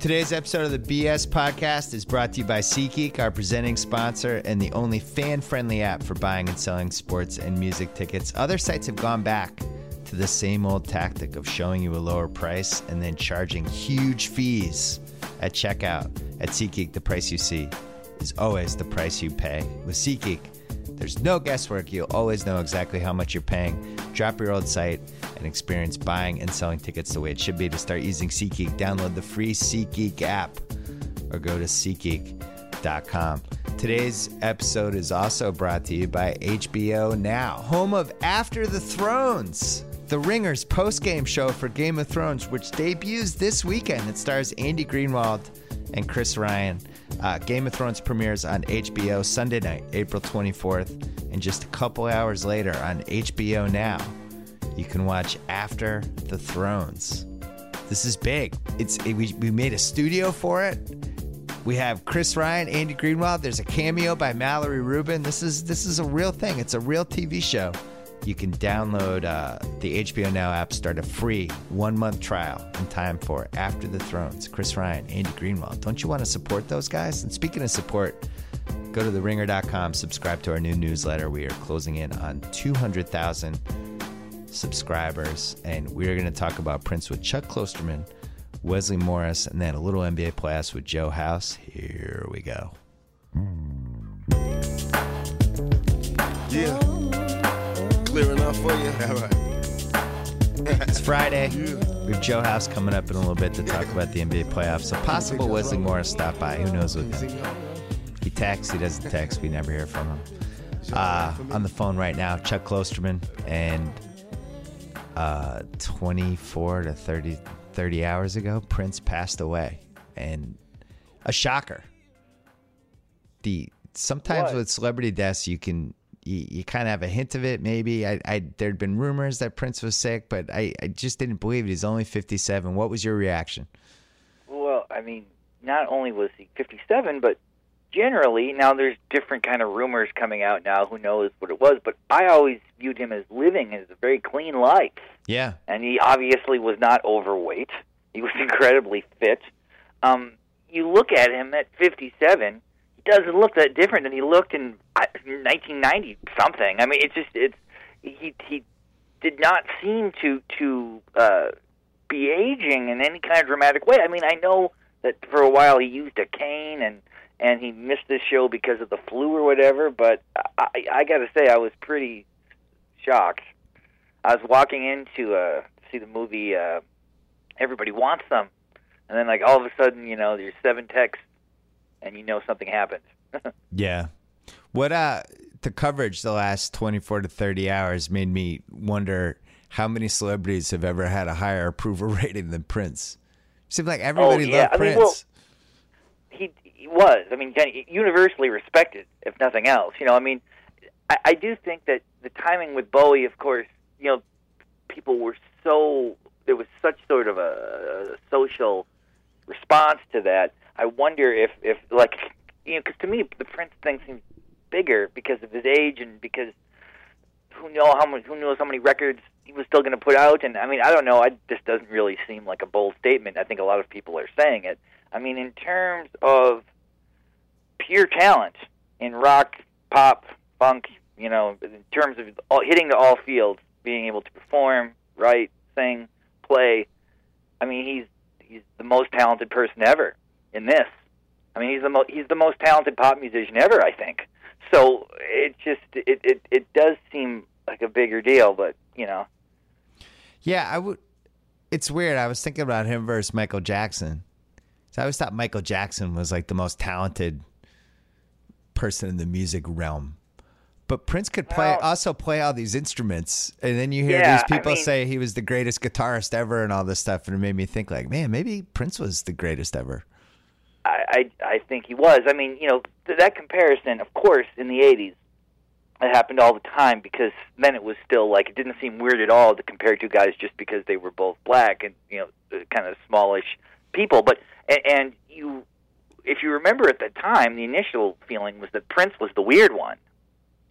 Today's episode of the BS podcast is brought to you by SeatGeek, our presenting sponsor and the only fan friendly app for buying and selling sports and music tickets. Other sites have gone back to the same old tactic of showing you a lower price and then charging huge fees at checkout. At SeatGeek, the price you see is always the price you pay. With SeatGeek, there's no guesswork. You'll always know exactly how much you're paying. Drop your old site and experience buying and selling tickets the way it should be. To start using SeatGeek, download the free SeatGeek app or go to SeatGeek.com. Today's episode is also brought to you by HBO Now, home of After the Thrones, the Ringers post-game show for Game of Thrones, which debuts this weekend. It stars Andy Greenwald and Chris Ryan. Uh, Game of Thrones premieres on HBO Sunday night, April 24th, and just a couple hours later on HBO Now, you can watch After the Thrones. This is big. It's it, we, we made a studio for it. We have Chris Ryan, Andy Greenwald. There's a cameo by Mallory Rubin. This is this is a real thing. It's a real TV show. You can download uh, the HBO Now app, start a free one month trial in time for After the Thrones. Chris Ryan, Andy Greenwald. Don't you want to support those guys? And speaking of support, go to theringer.com, subscribe to our new newsletter. We are closing in on 200,000 subscribers, and we're going to talk about Prince with Chuck Klosterman, Wesley Morris, and then a little NBA playoffs with Joe House. Here we go. Yeah. Clear enough for you. All right. It's Friday. We have Joe House coming up in a little bit to talk about the NBA playoffs. So possible Wesley Morris stop by. Who knows with him? He texts, he doesn't text. We never hear from him. Uh, on the phone right now, Chuck Klosterman, and uh, 24 to 30, 30 hours ago, Prince passed away, and a shocker. The sometimes What? with celebrity deaths, you can you, you kind of have a hint of it. Maybe I, I there'd been rumors that Prince was sick, but I, I just didn't believe it. He's only 57. What was your reaction? Well, I mean, not only was he 57, but generally now there's different kind of rumors coming out now. Who knows what it was? But I always viewed him as living as a very clean life, Yeah, and he obviously was not overweight. He was incredibly fit. Um, you look at him at 57. He doesn't look that different than he looked in uh, 1990 something. I mean, it's just it's he he did not seem to to uh, be aging in any kind of dramatic way. I mean, I know that for a while he used a cane and and he missed this show because of the flu or whatever. But I, I got to say, I was pretty shocked. I was walking in to uh, see the movie uh, Everybody Wants Some, and then like all of a sudden, you know, there's seven texts, and you know something happened. yeah. What uh the coverage the last 24 to 30 hours made me wonder how many celebrities have ever had a higher approval rating than Prince. Seems like everybody yeah. loved I mean, Prince. well, he, he was. I mean, universally respected, if nothing else. You know, I mean, I, I do think that the timing with Bowie, of course, you know, people were so there was such sort of a, a social response to that. I wonder if, if like, you know, because to me the Prince thing seems bigger because of his age and because who know how many who knows how many records he was still going to put out and I mean I don't know I this doesn't really seem like a bold statement I think a lot of people are saying it I mean in terms of pure talent in rock pop funk you know in terms of all, hitting the all fields being able to perform write sing play I mean he's he's the most talented person ever in this I mean he's the mo- he's the most talented pop musician ever I think so it just it, it it does seem like a bigger deal but you know Yeah, I would. It's weird. I was thinking about him versus Michael Jackson. So I always thought Michael Jackson was like the most talented person in the music realm. But Prince could play Well- also play all these instruments, and then you hear Yeah, these I people mean- say he was the greatest guitarist ever and all this stuff, and it made me think like, man, maybe Prince was the greatest ever. I, I I think he was. I mean, you know, th- that comparison, of course, in the '80s, it happened all the time because then it was still like it didn't seem weird at all to compare two guys just because they were both black and you know, kind of smallish people. But and, and you, if you remember at the time, the initial feeling was that Prince was the weird one.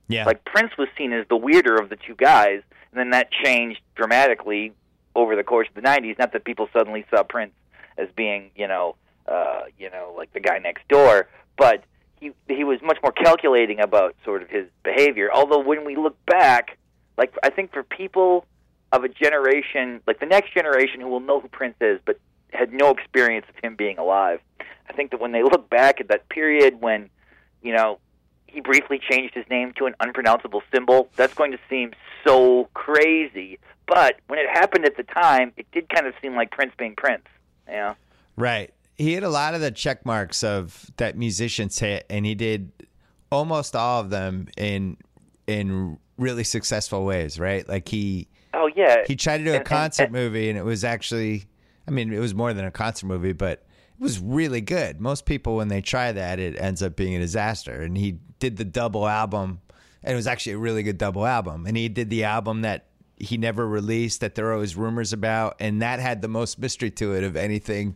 Yeah, Like Prince was seen as the weirder of the two guys, and then that changed dramatically over the course of the '90s. Not that people suddenly saw Prince as being, you know, uh, you know, like the guy next door, but he he was much more calculating about sort of his behavior. Although when we look back, like I think for people of a generation, like the next generation who will know who Prince is, but had no experience of him being alive, I think that when they look back at that period when, you know, he briefly changed his name to an unpronounceable symbol, that's going to seem so crazy. But when it happened at the time, it did kind of seem like Prince being Prince. You know? Right. He had a lot of the check marks of that musicians hit, and he did almost all of them in in really successful ways. Right. Like he. Oh yeah. He tried to do a And- and- concert and- movie, and it was actually. I mean, it was more than a concert movie, but was really good. Most people, when they try that, it ends up being a disaster. And he did the double album, and it was actually a really good double album. And he did the album that he never released, that there are always rumors about, and that had the most mystery to it of anything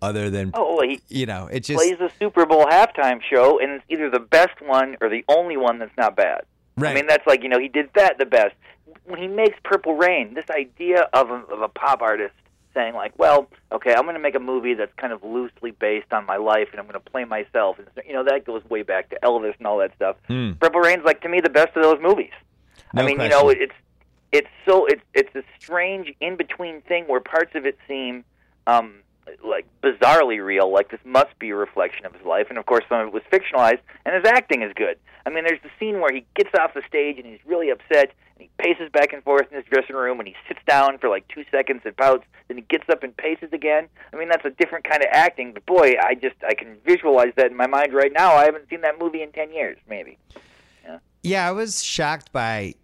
other than Oh, well, he you know, it just plays a Super Bowl halftime show, and it's either the best one or the only one that's not bad. Right. I mean, that's like you know he did that the best. When he makes Purple Rain, this idea of a, of a pop artist saying like, well, okay, I'm going to make a movie that's kind of loosely based on my life, and I'm going to play myself, and you know that goes way back to Elvis and all that stuff. Hmm. Purple Rain's like to me the best of those movies. No I mean, you know, it's it's so it's it's a strange in between thing where parts of it seem um like bizarrely real, like this must be a reflection of his life, and of course some of it was fictionalized, and his acting is good. I mean, there's the scene where he gets off the stage and he's really upset, and he paces back and forth in his dressing room, and he sits down for like two seconds and pouts, then he gets up and paces again. I mean, that's a different kind of acting, but boy, I just I can visualize that in my mind right now. I haven't seen that movie in ten years, maybe. Yeah, I was shocked by.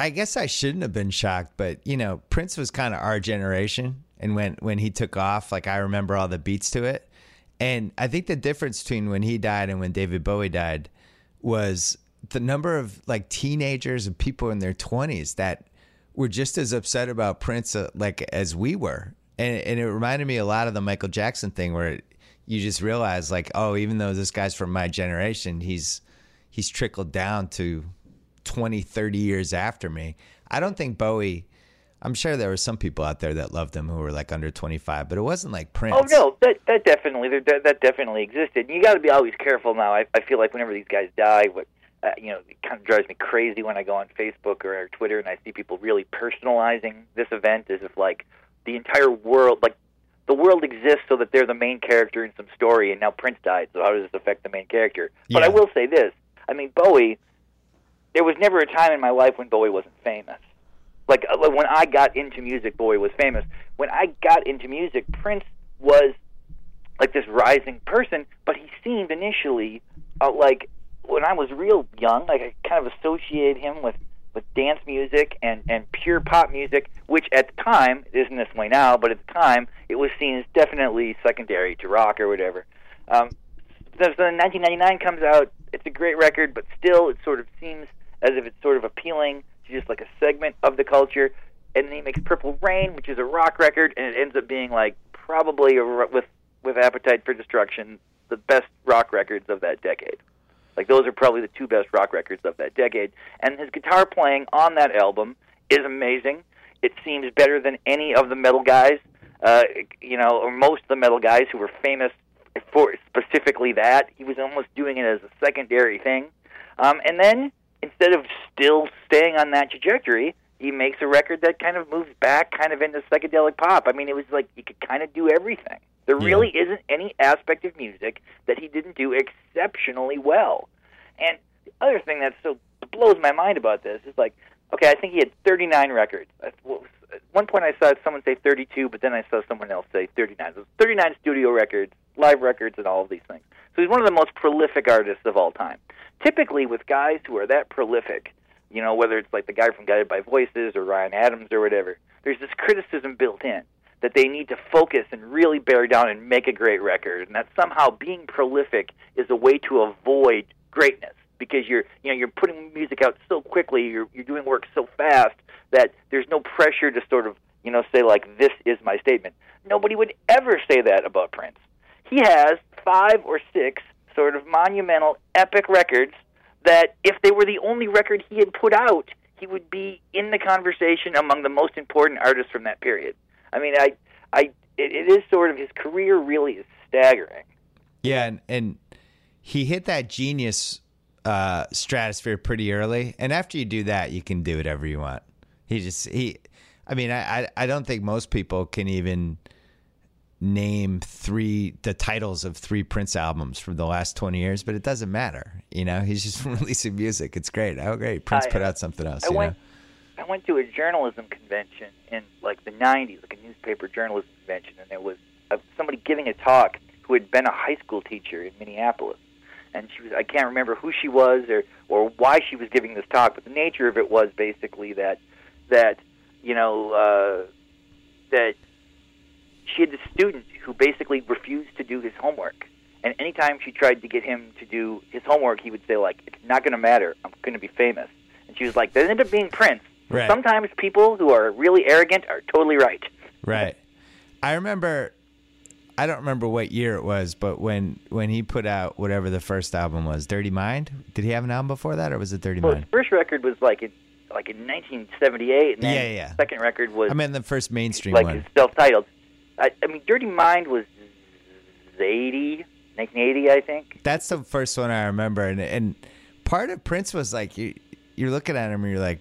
I guess I shouldn't have been shocked, but you know, Prince was kind of our generation, and when when he took off, like I remember all the beats to it, and I think the difference between when he died and when David Bowie died was the number of like teenagers and people in their twenties that were just as upset about Prince uh, like as we were, and and it reminded me a lot of the Michael Jackson thing where you just realize like, oh, even though this guy's from my generation, he's he's trickled down to 20, 30 years after me. I don't think Bowie. I'm sure there were some people out there that loved him who were like under 25, but it wasn't like Prince. Oh no, that that definitely that that definitely existed. And you got to be always careful now. I I feel like whenever these guys die, what uh, you know, it kind of drives me crazy when I go on Facebook or, or Twitter and I see people really personalizing this event as if like the entire world, like the world exists so that they're the main character in some story, and now Prince died. So how does this affect the main character? But I will say this: I mean, Bowie. There was never a time in my life when Bowie wasn't famous like uh, when I got into music, Bowie was famous. When I got into music, Prince was like this rising person, but he seemed initially uh, like when I was real young, like I kind of associated him with with dance music and and pure pop music, which at the time isn't this way now, but at the time it was seen as definitely secondary to rock or whatever. Um, so then 1999 comes out. It's a great record, but still, it sort of seems as if it's sort of appealing just like a segment of the culture. And then he makes Purple Rain, which is a rock record, and it ends up being like probably a, with with Appetite for Destruction, the best rock records of that decade. Like those are probably the two best rock records of that decade. And his guitar playing on that album is amazing. It seems better than any of the metal guys, uh, you know, or most of the metal guys who were famous for specifically that. He was almost doing it as a secondary thing. Um, and then instead of still staying on that trajectory, he makes a record that kind of moves back kind of into psychedelic pop. I mean, it was like he could kind of do everything. There Yeah. really isn't any aspect of music that he didn't do exceptionally well. And the other thing that so blows my mind about this is like, okay, I think he had 39 records. At at one point, I saw someone say 32, but then I saw someone else say 39. So 39 studio records, live records, and all of these things. So he's one of the most prolific artists of all time. Typically, with guys who are that prolific, you know, whether it's like the guy from Guided by Voices or Ryan Adams or whatever, there's this criticism built in that they need to focus and really bear down and make a great record, and that somehow being prolific is a way to avoid greatness because you're you know you're putting music out so quickly, you're you're doing work so fast that there's no pressure to sort of you know say like this is my statement. Nobody would ever say that about Prince. He has five or six sort of monumental epic records that if they were the only record he had put out, he would be in the conversation among the most important artists from that period. I mean, I, I, it, it is sort of his career really is staggering. Yeah, and, and he hit that genius uh, stratosphere pretty early, and after you do that, you can do whatever you want. He just he, I mean, I I, I don't think most people can even name three the titles of three Prince albums from the last twenty years, but it doesn't matter. You know, he's just releasing music. It's great. Oh, great! Prince I- put out something else. I you went know? I went to a journalism convention in like the '90s, like a newspaper journalism convention, and there was a, somebody giving a talk who had been a high school teacher in Minneapolis, and she was I can't remember who she was or or why she was giving this talk, but the nature of it was basically that that you know uh, that she had this student who basically refused to do his homework. And anytime she tried to get him to do his homework, he would say like, "It's not going to matter. I'm going to be famous." And she was like, "That ended up being Prince." Right. Sometimes people who are really arrogant are totally right. Right. I remember I don't remember what year it was, but when when he put out whatever the first album was, Dirty Mind, did he have an album before that or was it Dirty Well, Mind? his first record was like in like in 1978, and then Yeah, yeah. the second record was I mean the first mainstream like one. his self-titled. I, I mean, Dirty Mind was 80, 1980, I think. That's the first one I remember and and part of Prince was like you you're looking at him and you're like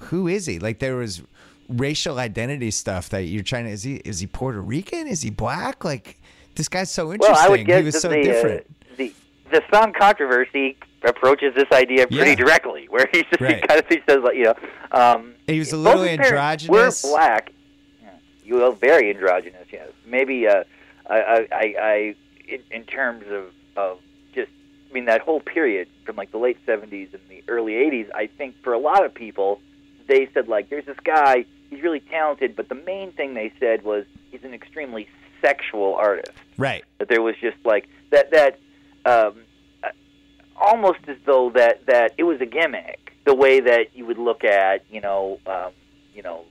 who is he? Like there was racial identity stuff that you're trying to is he is he Puerto Rican? Is he black? Like this guy's so interesting. Well, I would guess he was so the, different. Uh, the the song controversy approaches this idea pretty Yeah. directly, where he just Right. he kind of he says like you know, um, He was a little androgynous. Were black. You are very androgynous. Yes, maybe. Uh, I, I, I, I in, in terms of of just, I mean, that whole period from like the late '70s and the early '80s. I think for a lot of people, they said like, "There's this guy. He's really talented," but the main thing they said was he's an extremely sexual artist Right. that there was just like that that um, uh, almost as though that that it was a gimmick the way that you would look at you know um, you know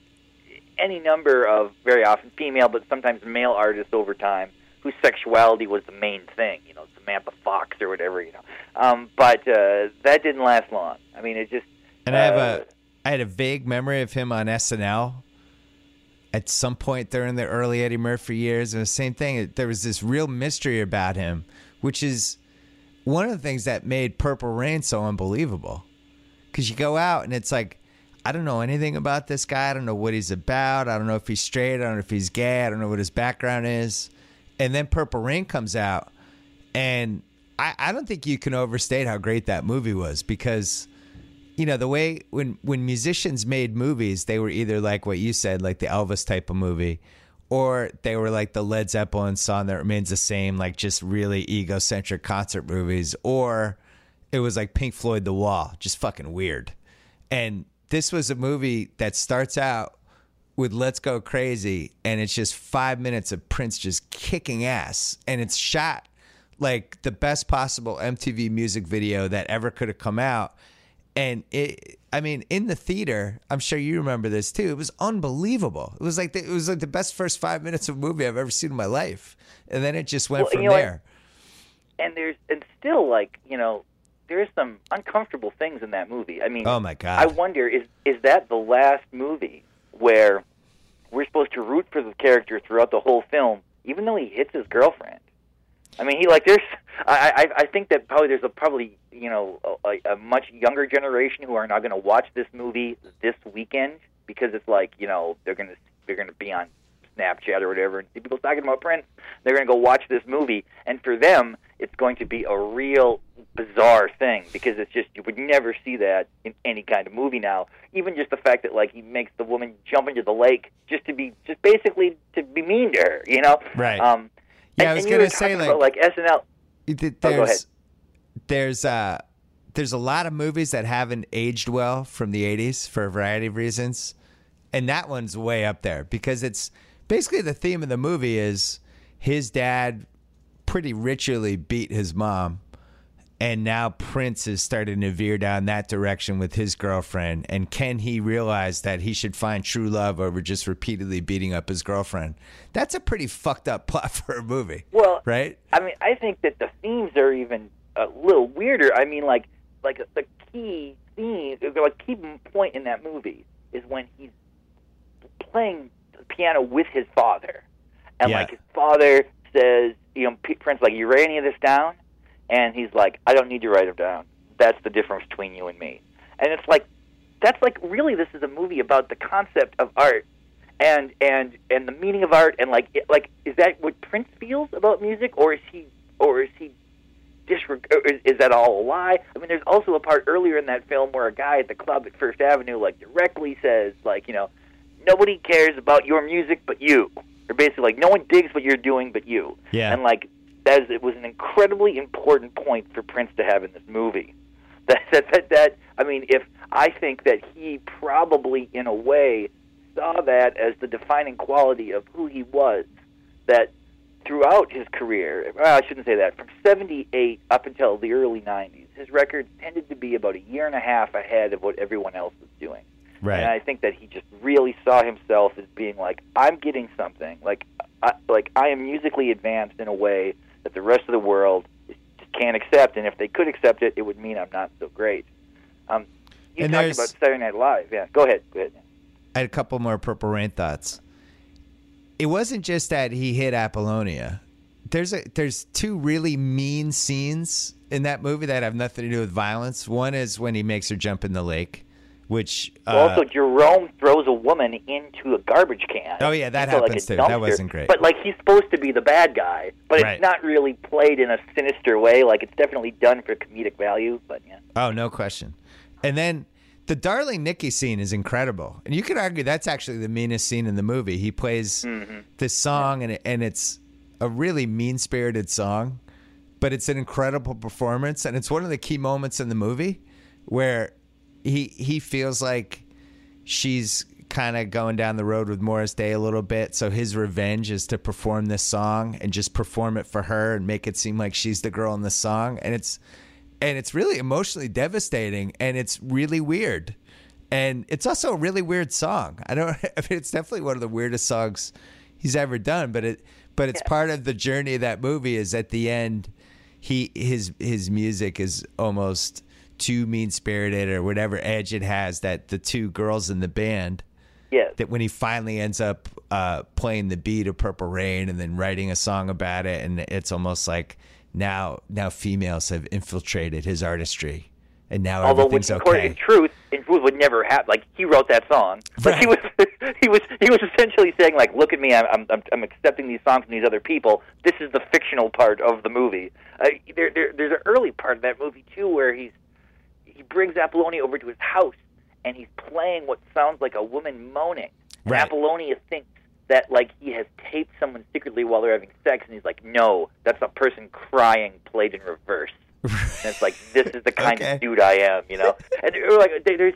any number of very often female but sometimes male artists over time whose sexuality was the main thing you know Samantha Fox or whatever you know um, but uh, that didn't last long I mean it just And I have uh, a I had a vague memory of him on SNL at some point during the early Eddie Murphy years. And the same thing, there was this real mystery about him, which is one of the things that made Purple Rain so unbelievable. Because you go out and it's like, I don't know anything about this guy. I don't know what he's about. I don't know if he's straight. I don't know if he's gay. I don't know what his background is. And then Purple Rain comes out, and I, I don't think you can overstate how great that movie was because you know the way when when musicians made movies they were either like what you said like the elvis type of movie or they were like the led zeppelin song that remains the same like just really egocentric concert movies or it was like pink floyd the wall just fucking weird and this was a movie that starts out with let's go crazy and it's just five minutes of prince just kicking ass and it's shot like the best possible mtv music video that ever could have come out. And it i mean in the theater i'm sure you remember this too it was unbelievable. It was like the, it was like the best first five minutes of a movie i've ever seen in my life. And then it just went Well, from you know there. And there's and still like you know there's some uncomfortable things in that movie I mean oh my god I wonder is is that the last movie where we're supposed to root for the character throughout the whole film, even though he hits his girlfriend? I mean, he like there's I I, I think that probably there's a probably you know a, a much younger generation who are not going to watch this movie this weekend because it's like you know they're gonna they're gonna be on Snapchat or whatever and see people talking about Prince. They're gonna go watch this movie, and for them, it's going to be a real bizarre thing because it's just you would never see that in any kind of movie now. Even just the fact that like he makes the woman jump into the lake just to be just basically to be mean to her, you know? Right. Um, Yeah, and, I was gonna say, talking about, like- like SNL. Th- Oh, there's there's uh there's a lot of movies that haven't aged well from the 80s for a variety of reasons and that one's way up there because it's basically the theme of the movie is his dad pretty ritually beat his mom and now Prince is starting to veer down that direction with his girlfriend. And can he realize that he should find true love over just repeatedly beating up his girlfriend? That's a pretty fucked up plot for a movie. Well, right? I mean, I think that the themes are even a little weirder. I mean, like, like the key theme, like key point in that movie is when he's playing the piano with his father, and Yeah. like his father says, you know, Prince like, "You write any of this down?" And he's like, "I don't need to write it down. That's the difference between you and me." And it's like, that's like really, this is a movie about the concept of art and and and the meaning of art and like it, like is that what Prince feels about music or is he or is he disreg- is, is that all a lie? I mean, there's also a part earlier in that film where a guy at the club at First Avenue like directly says like you know nobody cares about your music but you, or basically like no one digs what you're doing but you. Yeah. And like that is it was an incredibly important point for Prince to have in this movie. That that that, that I mean, if I think that he probably in a way saw that as the defining quality of who he was. That throughout his career, well, I shouldn't say that, from 78 up until the early 90s, his records tended to be about a year and a half ahead of what everyone else was doing. Right. And I think that he just really saw himself as being like, I'm getting something. Like, I, like I am musically advanced in a way that the rest of the world just can't accept. And if they could accept it, it would mean I'm not so great. Um, you And talked about Saturday Night Live. Yeah, go ahead. Go ahead. I had a couple more Purple Rain thoughts. It wasn't just that he hit Apollonia. There's a there's two really mean scenes in that movie that have nothing to do with violence. One is when he makes her jump in the lake, which uh, also, Jerome throws a woman into a garbage can. Oh, yeah, that like, happens a too. That wasn't great. But like he's supposed to be the bad guy, but Right. it's not really played in a sinister way. Like it's definitely done for comedic value. But yeah, Oh, no question. And then the Darling Nikki scene is incredible. And you could argue that's actually the meanest scene in the movie. He plays this song and it, and it's a really mean-spirited song, but it's an incredible performance and it's one of the key moments in the movie where he he feels like she's kind of going down the road with Morris Day a little bit. So his revenge is to perform this song and just perform it for her and make it seem like she's the girl in the song. And it's and it's really emotionally devastating and it's really weird. And it's also a really weird song. I don't I mean it's definitely one of the weirdest songs he's ever done, but it but it's part of the journey of that movie is at the end he his his music is almost too mean spirited or whatever edge it has that the two girls in the band yes, that when he finally ends up uh, playing the beat of Purple Rain and then writing a song about it, and it's almost like now now females have infiltrated his artistry, and now although everything's course, okay. in truth, in truth, would never happen. Like he wrote that song, but he was he was he was essentially saying like, look at me, I'm I'm I'm accepting these songs from these other people. This is the fictional part of the movie. Uh, there, there there's an early part of that movie too where he's he brings Apollonia over to his house and he's playing what sounds like a woman moaning. Right. Apollonia thinks that like he has taped someone secretly while they're having sex, and he's like, "No, that's a person crying played in reverse." and it's like, "This is the kind Okay. of dude I am," you know. And like, there- there's,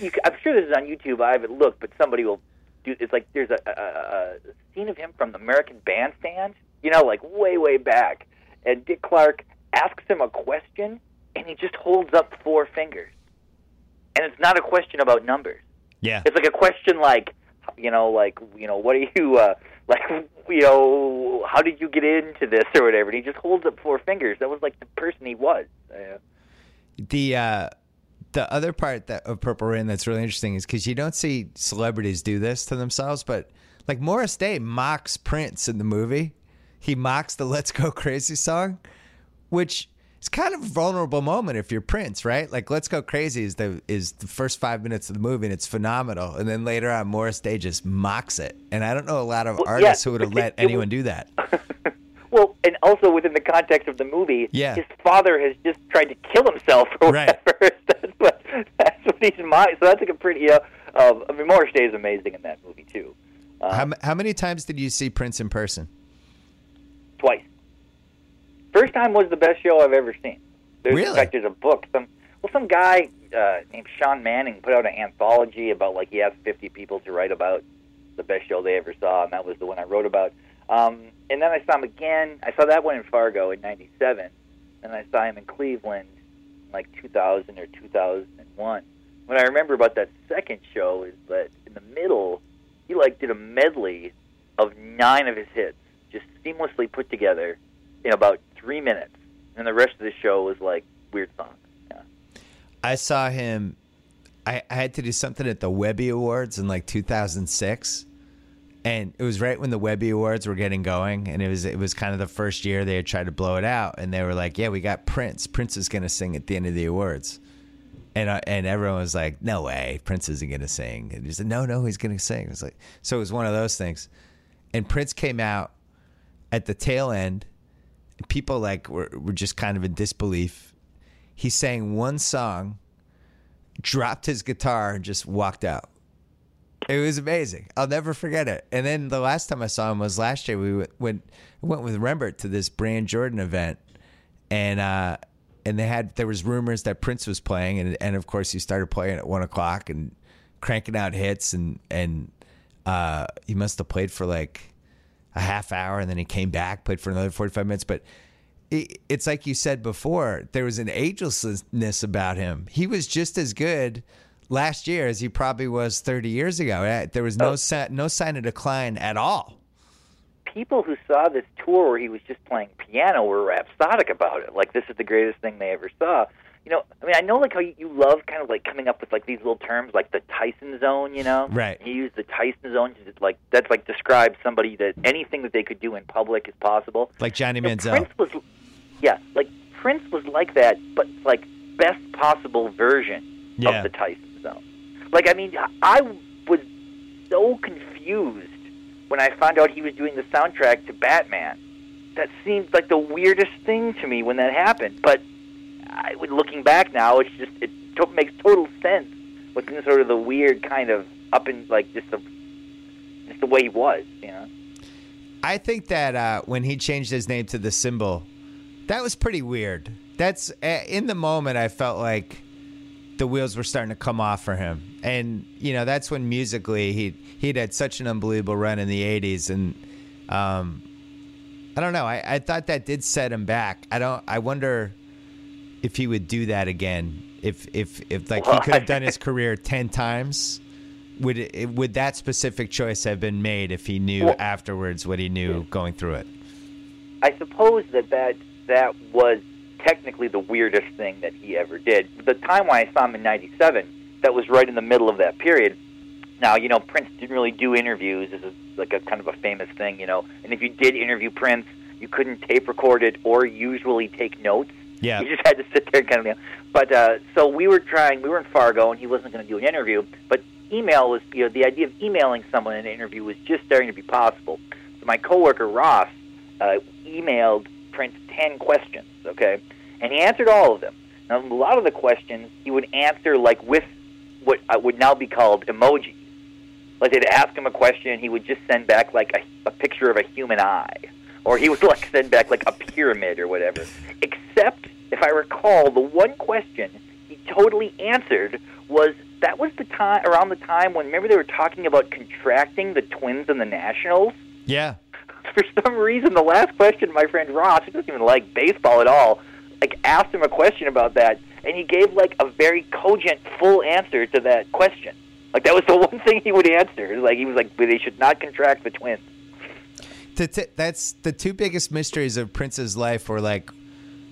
you, I'm sure this is on YouTube. I haven't looked, but somebody will do. It's like there's a, a, a scene of him from the American Bandstand, you know, like way way back, and Dick Clark asks him a question, and he just holds up four fingers, and it's not a question about numbers. yeah, It's like a question like, you know, like you know, what are you uh, like? You know, how did you get into this or whatever? And he just holds up four fingers. That was like the person he was. Uh, the uh, the other part that of Purple Rain that's really interesting is because you don't see celebrities do this to themselves, but like Morris Day mocks Prince in the movie. He mocks the "Let's Go Crazy" song, which is kind of a vulnerable moment if you're Prince, right? Like "Let's Go Crazy" is the is the first five minutes of the movie and it's phenomenal, and then later on Morris Day just mocks it, and I don't know a lot of Well, artists yeah, who would have it- let it anyone was- do that. well, and also within the context of the movie, Yeah. his father has just tried to kill himself or Right. whatever. that's what that's what he's mocked. So that's like a pretty. Uh, I mean, Morris Day is amazing in that movie too. Uh, How, how many times did you see Prince in person? twice. First time was the best show I've ever seen. There's, Really? In fact, there's a book. Some well, some guy uh, named Sean Manning put out an anthology about like he asked 50 people to write about the best show they ever saw, and that was the one I wrote about. Um, and then I saw him again. I saw that one in Fargo in '97, and I saw him in Cleveland in like 2000 or 2001. What I remember about that second show is that in the middle, he like did a medley of nine of his hits, just seamlessly put together in about three minutes, and the rest of the show was like weird songs. Yeah. I saw him. I, I had to do something at the Webby Awards in like 2006, and it was right when the Webby Awards were getting going, and it was it was kind of the first year they had tried to blow it out, and they were like, "Yeah, we got Prince. Prince is gonna sing at the end of the awards," and and everyone was like, "No way, Prince isn't gonna sing." And he said, "No, no, he's gonna sing." It was like so it was one of those things, and Prince came out at the tail end. People like were were just kind of in disbelief. He sang one song, dropped his guitar, and just walked out. It was amazing. I'll never forget it. And then the last time I saw him was last year. We went went, went with Rembert to this Brand Jordan event, and uh, and they had there was rumors that Prince was playing, and and of course he started playing at one o'clock and cranking out hits, and and uh, he must have played for like a half hour, and then he came back, played for another forty five minutes, but. It, it's like you said before, there was an agelessness about him. He was just as good last year as he probably was 30 years ago. Uh, There was no Oh. si- no sign of decline at all. people who saw this tour where he was just playing piano were rhapsodic about it. Like this is the greatest thing they ever saw. You know, I mean, I know like how you, you love kind of like coming up with like these little terms like the Tyson zone. You know, Right. He used the Tyson zone to just like that's like describes somebody that anything that they could do in public is possible. Like Johnny You know, Manziel. Prince was, yeah, like Prince was like that, but like best possible version Yeah. of the Tyson zone. Like, I mean, I was so confused when I found out he was doing the soundtrack to Batman. That seemed like the weirdest thing to me when that happened. But I, looking back now, it's just it to- makes total sense within sort of the weird kind of up in like just the just the way he was, you know. I think that uh, when he changed his name to the symbol, that was pretty weird. That's uh, in the moment. I felt like the wheels were starting to come off for him, and you know that's when musically he he'd had such an unbelievable run in the '80s, and um, I don't know. I, I thought that did set him back. I don't. I wonder if he would do that again. If if if like he could have done his career ten times. Would it, would that specific choice have been made if he knew Well- afterwards what he knew going through it? I suppose that that that was technically the weirdest thing that he ever did. The time when I saw him in '97, that was right in the middle of that period. Now, you know, Prince didn't really do interviews. This is like a kind of a famous thing, you know. And if you did interview Prince, you couldn't tape record it or usually take notes. Yeah. You just had to sit there and kind of. You know. But uh, so we were trying. We were in Fargo, and he wasn't going to do an interview. But email was, you know, the idea of emailing someone in an interview was just starting to be possible. So my coworker Ross uh, emailed Prince ten questions. Okay, and he answered all of them. Now, a lot of the questions he would answer like with what uh, would now be called emojis. Like they'd ask him a question, and he would just send back like a, a picture of a human eye, or he would like send back like a pyramid or whatever. Except, if I recall, the one question he totally answered was that was the time around the time when remember they were talking about contracting the Twins and the Nationals. Yeah. For some reason, the last question, my friend Ross, who doesn't even like baseball at all, like asked him a question about that, and he gave like a very cogent, full answer to that question. Like that was the one thing he would answer. Like he was like, they should not contract the Twins. T- that's the two biggest mysteries of Prince's life were like,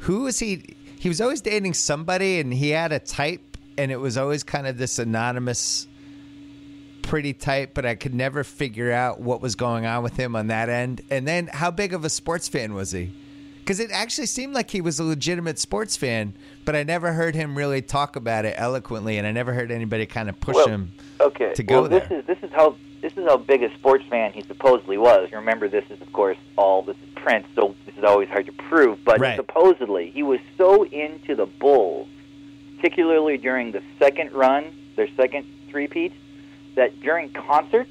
who was he? He was always dating somebody, and he had a type, and it was always kind of this anonymous, pretty type, but I could never figure out what was going on with him on that end. And then, how big of a sports fan was he? Because it actually seemed like he was a legitimate sports fan, but I never heard him really talk about it eloquently, and I never heard anybody kind of push Well, him. Okay. to go well, this there. is this is how this is how big a sports fan he supposedly was. Remember, this is of course all this is Prince, so this is always hard to prove. But Right. supposedly, he was so into the Bulls, particularly during the second run, their second three-peat, that during concerts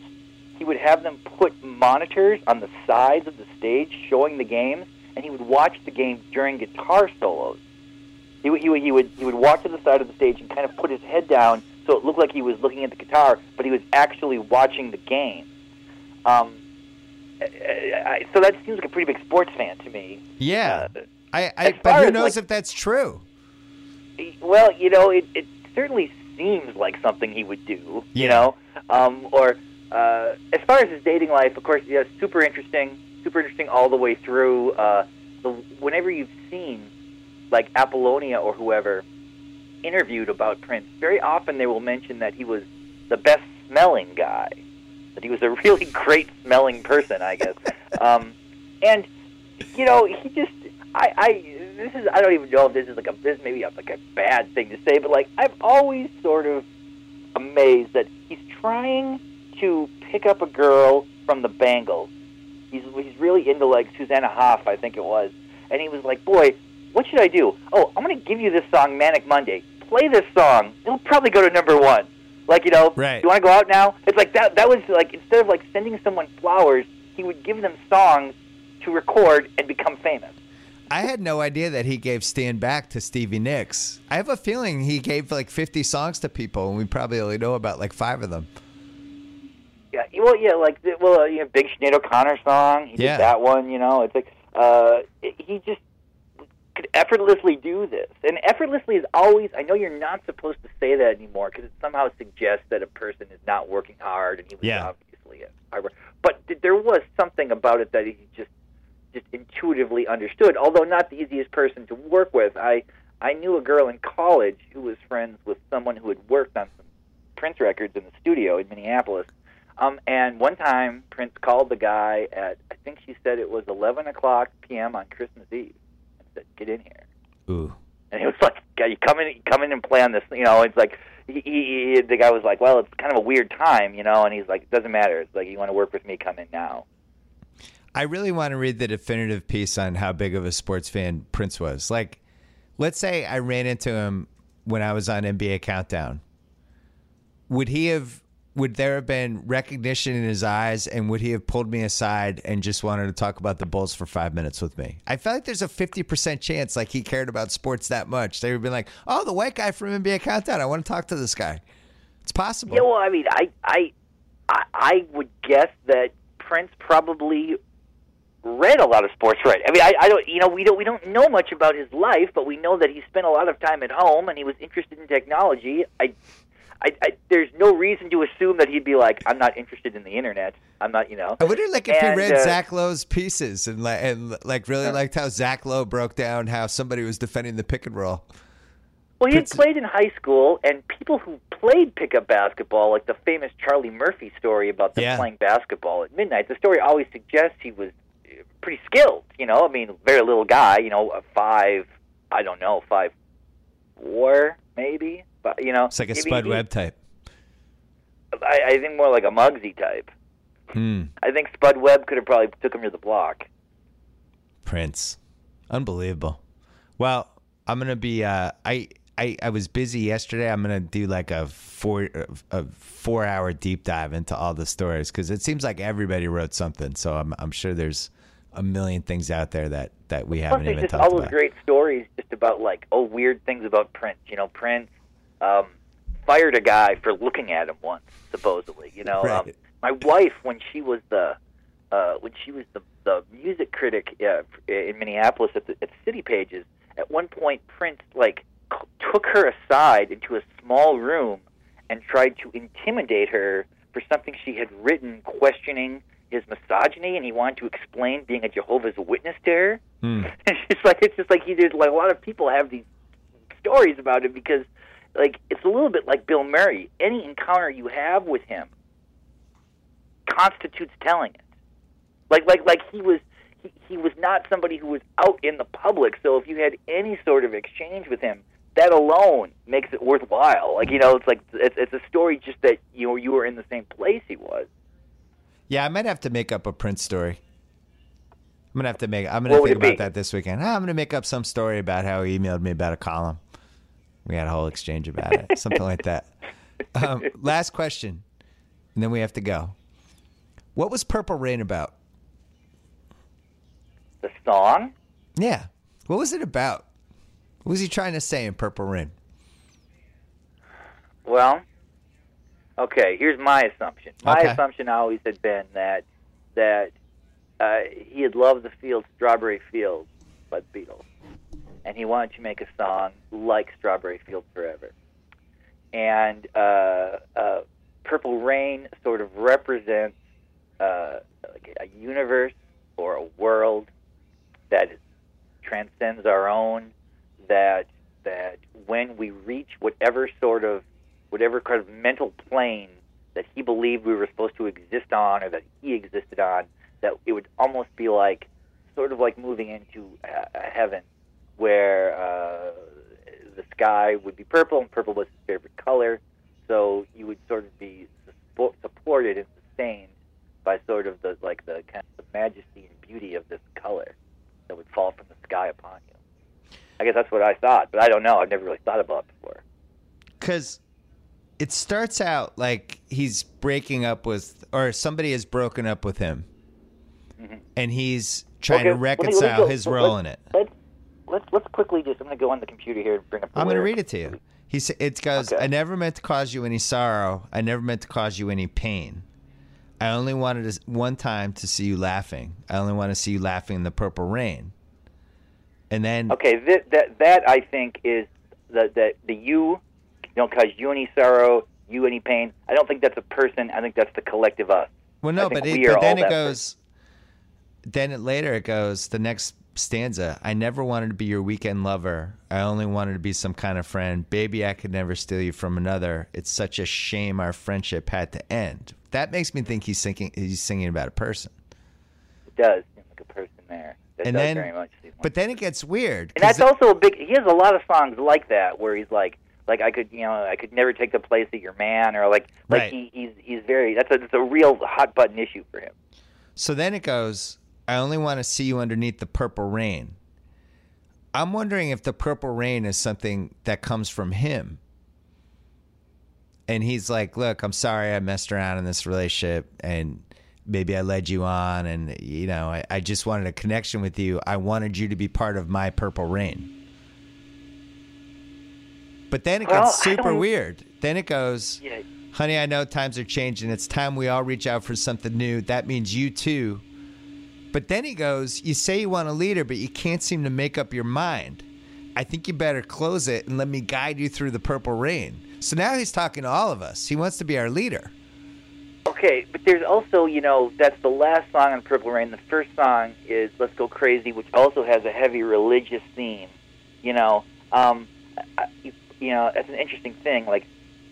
he would have them put monitors on the sides of the stage showing the games, and he would watch the game during guitar solos. He, would- he, would- he would he would walk to the side of the stage and kind of put his head down so it looked like he was looking at the guitar, but he was actually watching the game. Um, I- I- so that seems like a pretty big sports fan to me. Yeah, Uh, I, I but who knows like- if that's true? Well, you know, it, it certainly seems like something he would do. Yeah. You know, um, or uh, as far as his dating life, of course, yeah, super interesting, super interesting all the way through. Uh, the, whenever you've seen like Apollonia or whoever interviewed about Prince, very often they will mention that he was the best smelling guy. that he was a really great smelling person, I guess. Um, and you know, he just I I this is I don't even know if this is like a this may be a, like a bad thing to say, but like I've always sort of amazed that he's trying to pick up a girl from the Bangles. He's he's really into like Susanna Hoffs, I think it was, and he was like, "Boy, what should I do? Oh, I'm going to give you this song, Manic Monday. Play this song. It'll probably go to number one. Like you know, Right. you want to go out now? It's like that. That was like instead of like sending someone flowers, he would give them songs to record and become famous. I had no idea that he gave Stand Back to Stevie Nicks. I have a feeling he gave like 50 songs to people, and we probably only know about like five of them. Yeah, well, yeah, like well, uh, you know, Big Sinead O'Connor song. He Yeah. did that one. You know, it's like uh, he just could effortlessly do this, and effortlessly is always. I know you're not supposed to say that anymore because it somehow suggests that a person is not working hard, and he was Yeah. obviously a hard. But th- there was something about it that he just just intuitively understood. Although not the easiest person to work with, I I knew a girl in college who was friends with someone who had worked on some Prince records in the studio in Minneapolis. Um, and one time, Prince called the guy at I think she said it was 11 o'clock p.m. on Christmas Eve and said, "Get in here." Ooh. And he was like, "Guy, you come in, come in and play on this." You know, it's like he, he, he, the guy was like, "Well, it's kind of a weird time, you know," and he's like, "It doesn't matter. It's like you want to work with me, come in now." I really want to read the definitive piece on how big of a sports fan Prince was. Like, let's say I ran into him when I was on NBA Countdown. Would he have? Would there have been recognition in his eyes, and would he have pulled me aside and just wanted to talk about the Bulls for five minutes with me? I feel like there's a fifty percent chance, like he cared about sports that much. They would be like, "Oh, the white guy from NBA Countdown. I want to talk to this guy." It's possible. Yeah, well, I mean, I, I, I, I would guess that Prince probably read a lot of sports right. I mean, I, I don't, you know, we don't, we don't know much about his life, but we know that he spent a lot of time at home and he was interested in technology. I, I, I there's no reason to assume that he'd be like, I'm not interested in the internet. I'm not, you know. I wonder, like, if And, he read uh, Zach Lowe's pieces and like, and like really liked how Zach Lowe broke down how somebody was defending the pick and roll. Well, he had played in high school, and people who played pickup basketball, like the famous Charlie Murphy story about them Yeah. playing basketball at midnight, the story always suggests he was uh, pretty skilled. You know, I mean, very little guy. You know, a five, I don't know, five four maybe, you know, It's like a Spud he- Webb type. I, I think more like a Muggsy type. Hmm. I think Spud Webb could have probably took him to the block. Prince, unbelievable. Well, I'm gonna be. Uh, I I I was busy yesterday. I'm gonna do like a four a four hour deep dive into all the stories because it seems like everybody wrote something. So I'm I'm sure there's a million things out there that that we Plus, haven't even just talked all those great stories just about like oh weird things about Prince. You know, Prince um, fired a guy for looking at him once, supposedly. You know, um, my wife when she was the uh, when she was the the music critic uh, in Minneapolis at the, at City Pages. At one point, Prince like c- took her aside into a small room and tried to intimidate her for something she had written questioning his misogyny, and he wanted to explain being a Jehovah's Witness to her. Hmm. It's just like it's just like he did. Like a lot of people have these stories about it because, like, it's a little bit like Bill Murray. Any encounter you have with him constitutes telling it. Like, like, like he was. He, he was not somebody who was out in the public. So if you had any sort of exchange with him, that alone makes it worthwhile. Like you know, it's like it's, it's a story just that you know you were in the same place he was. Yeah, I might have to make up a Prince story. I'm gonna have to make. I'm gonna What think about that this weekend. Ah, I'm gonna make up some story about how he emailed me about a column. We had a whole exchange about it, something like that. Um, last question, and then we have to go. What was Purple Rain about? The song. Yeah, what was it about? What was he trying to say in Purple Rain? Well, okay. Here's my assumption. My Okay. assumption always had been that that uh, he had loved the Fields, Strawberry Fields by the Beatles, and he wanted to make a song like Strawberry Fields Forever. And uh, uh, Purple Rain sort of represents uh, like a universe or a world that transcends our own. That that when we reach whatever sort of whatever kind of mental plane that he believed we were supposed to exist on, or that he existed on, that it would almost be like sort of like moving into a heaven where uh, the sky would be purple, and purple was his favorite color. So you would sort of be supported and sustained by sort of the like the kind of the majesty and beauty of this color that would fall from the sky upon you. I guess that's what I thought, but I don't know. I've never really thought about it before. because it starts out like he's breaking up with, or somebody has broken up with him, and he's trying Mm-hmm. Okay, to let me- let me reconcile his role let's- in it. Let's let's let's quickly just. I'm going to go on the computer here and bring up. I'm going to read it to you. He sa- it goes, Okay. I never meant to cause you any sorrow. I never meant to cause you any pain. I only wanted to, one time to see you laughing. I only want to see you laughing in the purple rain. And then Okay, that that that I think is the the the you don't cause you any sorrow, you any pain. I don't think that's a person. I think that's the collective us. Well, no, but, it, we but then it goes. Then it, later it goes. The next stanza. I never wanted to be your weekend lover. I only wanted to be some kind of friend. Baby, I could never steal you from another. It's such a shame our friendship had to end. That makes me think he's thinking he's singing about a person. It does seem like a person there. That And then- very much But then it gets weird. And that's 'cause also a big. He has a lot of songs like that where he's like, like I could, you know, I could never take the place of your man, or like, like Right. he, he's he's very. That's a that's a real hot button issue for him. So then it goes, I only want to see you underneath the purple rain. I'm wondering if the purple rain is something that comes from him. And he's like, Look, I'm sorry I messed around in this relationship and maybe I led you on. And, you know, I, I just wanted a connection with you. I wanted you to be part of my purple rain. But then it Well, gets super weird. Then it goes, Yeah, Honey, I know times are changing. It's time we all reach out for something new. That means you too. But then he goes, You say you want a leader, but you can't seem to make up your mind. I think you better close it and let me guide you through the purple rain. So now he's talking to all of us. He wants to be our leader. Okay, but there's also, you know, that's the last song on Purple Rain. The first song is "Let's Go Crazy," which also has a heavy religious theme. You know, um, you, you know, that's an interesting thing. Like,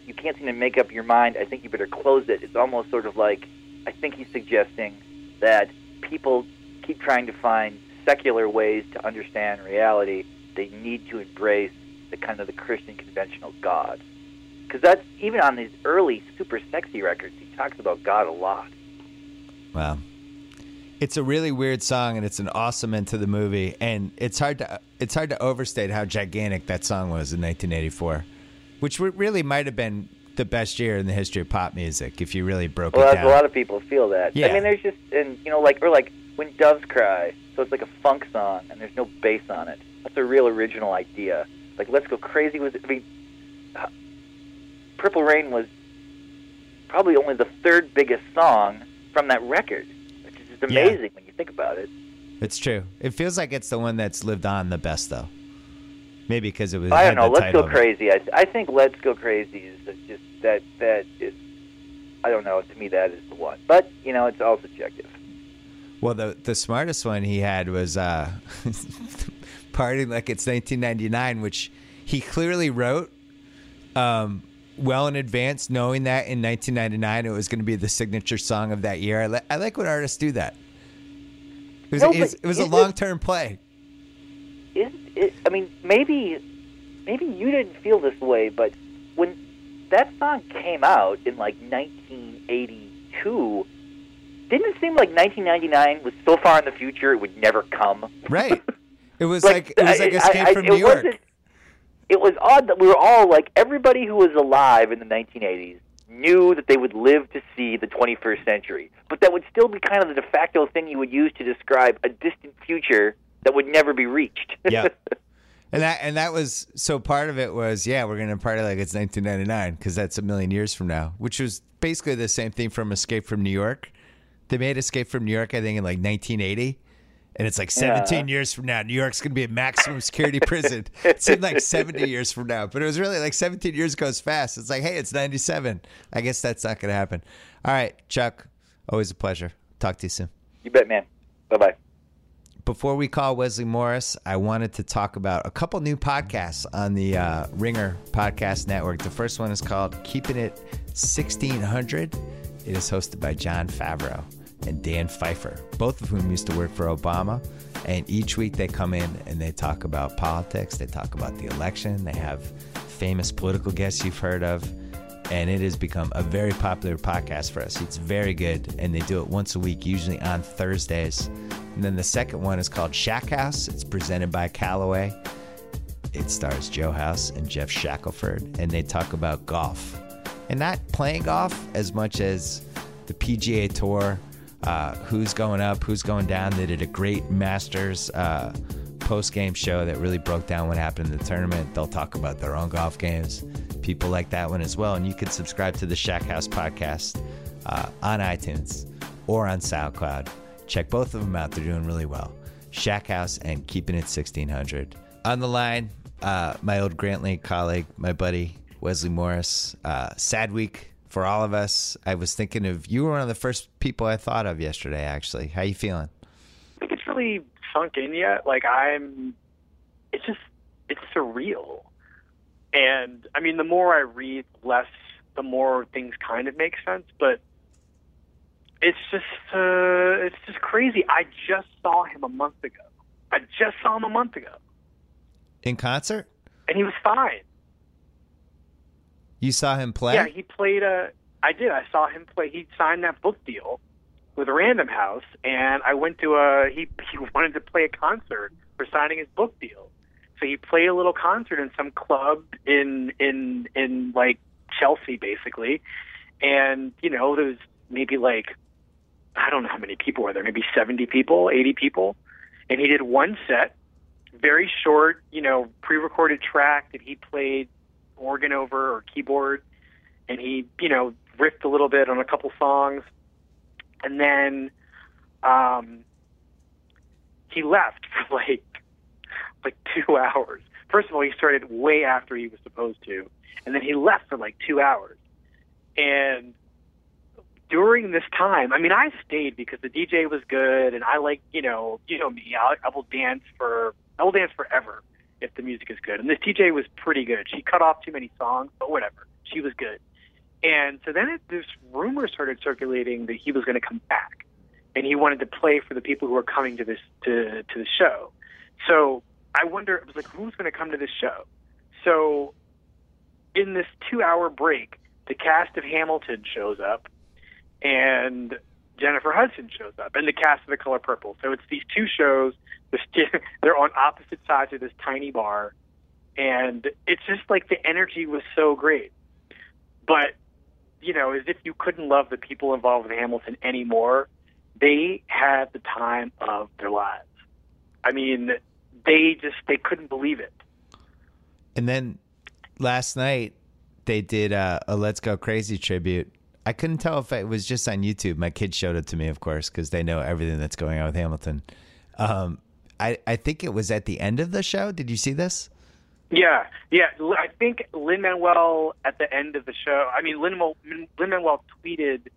you can't seem to make up your mind. I think you better close it. It's almost sort of like, I think he's suggesting that people keep trying to find secular ways to understand reality. They need to embrace the kind of the Christian conventional God because that's even on these early super sexy records he talks about god a lot Wow. It's a really weird song and it's an awesome end to the movie. And it's hard to it's hard to overstate how gigantic that song was in 1984, which really might have been the best year in the history of pop music if you really broke well it down. a lot of people feel that Yeah. i mean there's just and you know like or like when doves cry so it's like a funk song and there's no bass on it that's a real original idea like let's go crazy was i mean uh, purple rain was probably only the third biggest song from that record which is just Yeah. amazing when you think about it It's true. It feels like it's the one that's lived on the best, though. Maybe because it was. I don't know. Let's go crazy. I, I think Let's Go Crazy is just that that is. I don't know. To me, that is the one. But you know, it's all subjective. Well, the the smartest one he had was uh, "Partying Like It's 1999," which he clearly wrote um, well in advance, knowing that in 1999 it was going to be the signature song of that year. I, li- I like when artists do that. It was, No, it was, it was a long term play. Is it? I mean, maybe maybe you didn't feel this way, but when that song came out in like 1982, didn't it seem like 1999 was so far in the future it would never come? Right. It was like, it was like Escape I- from it New York. wasn't- It was odd that we were all like everybody who was alive in the 1980s knew that they would live to see the 21st century, but that would still be kind of the de facto thing you would use to describe a distant future that would never be reached. Yeah. And that and that was so part of it was yeah we're gonna party like it's 1999 because that's a million years from now, which was basically the same thing from Escape from New York. They made Escape from New York I think in like 1980, and it's like 17 years from now New York's gonna be a maximum security prison. it seemed like 70 years from now, but it was really like 17 years goes fast. It's like hey it's 97. I guess that's not gonna happen. All right, Chuck, always a pleasure. Talk to you soon. you bet, man. Bye bye. Before we call Wesley Morris, I wanted to talk about a couple new podcasts on the uh, Ringer Podcast Network. The first one is called Keeping It 1600. It is hosted by Jon Favreau and Dan Pfeiffer, both of whom used to work for Obama. And each week they come in and they talk about politics, they talk about the election, they have famous political guests you've heard of. And it has become a very popular podcast for us. It's very good, and they do it once a week, usually on Thursdays. And then the second one is called Shack House. It's presented by Callaway. It stars Joe House and Jeff Shackelford, and they talk about golf. And not playing golf as much as the PGA Tour, uh, who's going up, who's going down. They did a great Masters uh, post game show that really broke down what happened in the tournament. They'll talk about their own golf games. People like that one as well. And you can subscribe to the Shack House podcast uh, on iTunes or on SoundCloud. Check both of them out. They're doing really well. Shack House and Keeping It 1600. On the line, uh, my old Grantland colleague, my buddy Wesley Morris. Uh, sad week for all of us. I was thinking of you were one of the first people I thought of yesterday. Actually, how you feeling? I think it's really sunk in yet. Like I'm, it's just it's surreal. And I mean, the more I read, less the more things kind of make sense. But it's just uh, it's just crazy. I just saw him a month ago. I just saw him a month ago, In concert? and he was fine. You saw him play? Yeah, he played a. I did. I saw him play. He signed that book deal with Random House, and I went to a. He he wanted to play a concert for signing his book deal, so he played a little concert in some club in in in like Chelsea, basically, and you know there was maybe like I don't know how many people were there, maybe seventy people, eighty people, and he did one set, very short, you know, pre-recorded track that he played organ over or keyboard, and he, you know, riffed a little bit on a couple songs, and then um, he left for like like two hours. First of all, he started way after he was supposed to, and then he left for like two hours. And during this time, I mean, I stayed because the DJ was good, and I like, you know, you know me, I, I will dance for, I will dance forever if the music is good. And this DJ was pretty good. She cut off too many songs, but whatever, she was good. And so then it, this rumor started circulating that he was going to come back, and he wanted to play for the people who were coming to this to to the show. So I wonder, it was like, who's going to come to this show? So in this two-hour break, the cast of Hamilton shows up, and Jennifer Hudson shows up, and the cast of The Color Purple. So it's these two shows. They're on opposite sides of this tiny bar, and it's just like the energy was so great. But you know, as if you couldn't love the people involved with Hamilton anymore, they had the time of their lives. I mean, they just they couldn't believe it. And then last night they did uh, a Let's Go Crazy tribute. I couldn't tell if it was just on YouTube. My kids showed it to me, of course, because they know everything that's going on with Hamilton. Um, I, I think it was at the end of the show. Did you see this? Yeah, yeah. I think Lin Manuel at the end of the show. I mean, Lin Manuel tweeted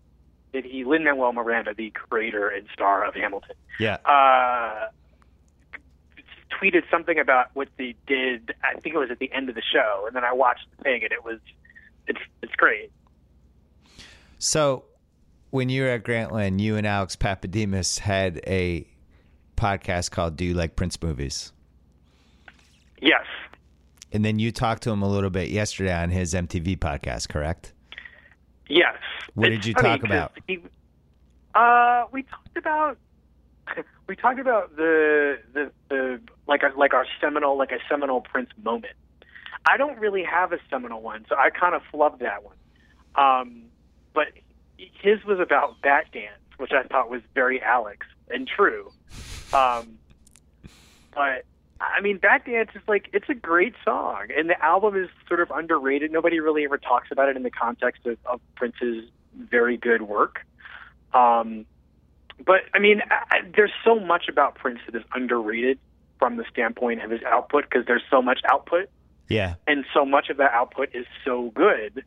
that he Lin Manuel Miranda, the creator and star of Hamilton, Yeah. uh, tweeted something about what they did. I think it was at the end of the show, and then I watched the thing, and it was it's it's great. So when you were at Grantland, you and Alex Pappademas had a podcast called Do You Like Prince Movies? Yes, And then you talked to him a little bit yesterday on his MTV podcast, correct? yes. What It's did you funny talk about? He, uh, we talked about we talked about the the the like a, like our seminal like a seminal Prince moment. I don't really have a seminal one, so I kind of flubbed that one. Um, but his was about Bat Dance, which I thought was very Alex and true. Um, but I mean, Bat Dance is like it's a great song, and the album is sort of underrated. Nobody really ever talks about it in the context of, of Prince's very good work. Um, but I mean, I, I- there's so much about Prince that is underrated from the standpoint of his output because there's so much output, Yeah. and so much of that output is so good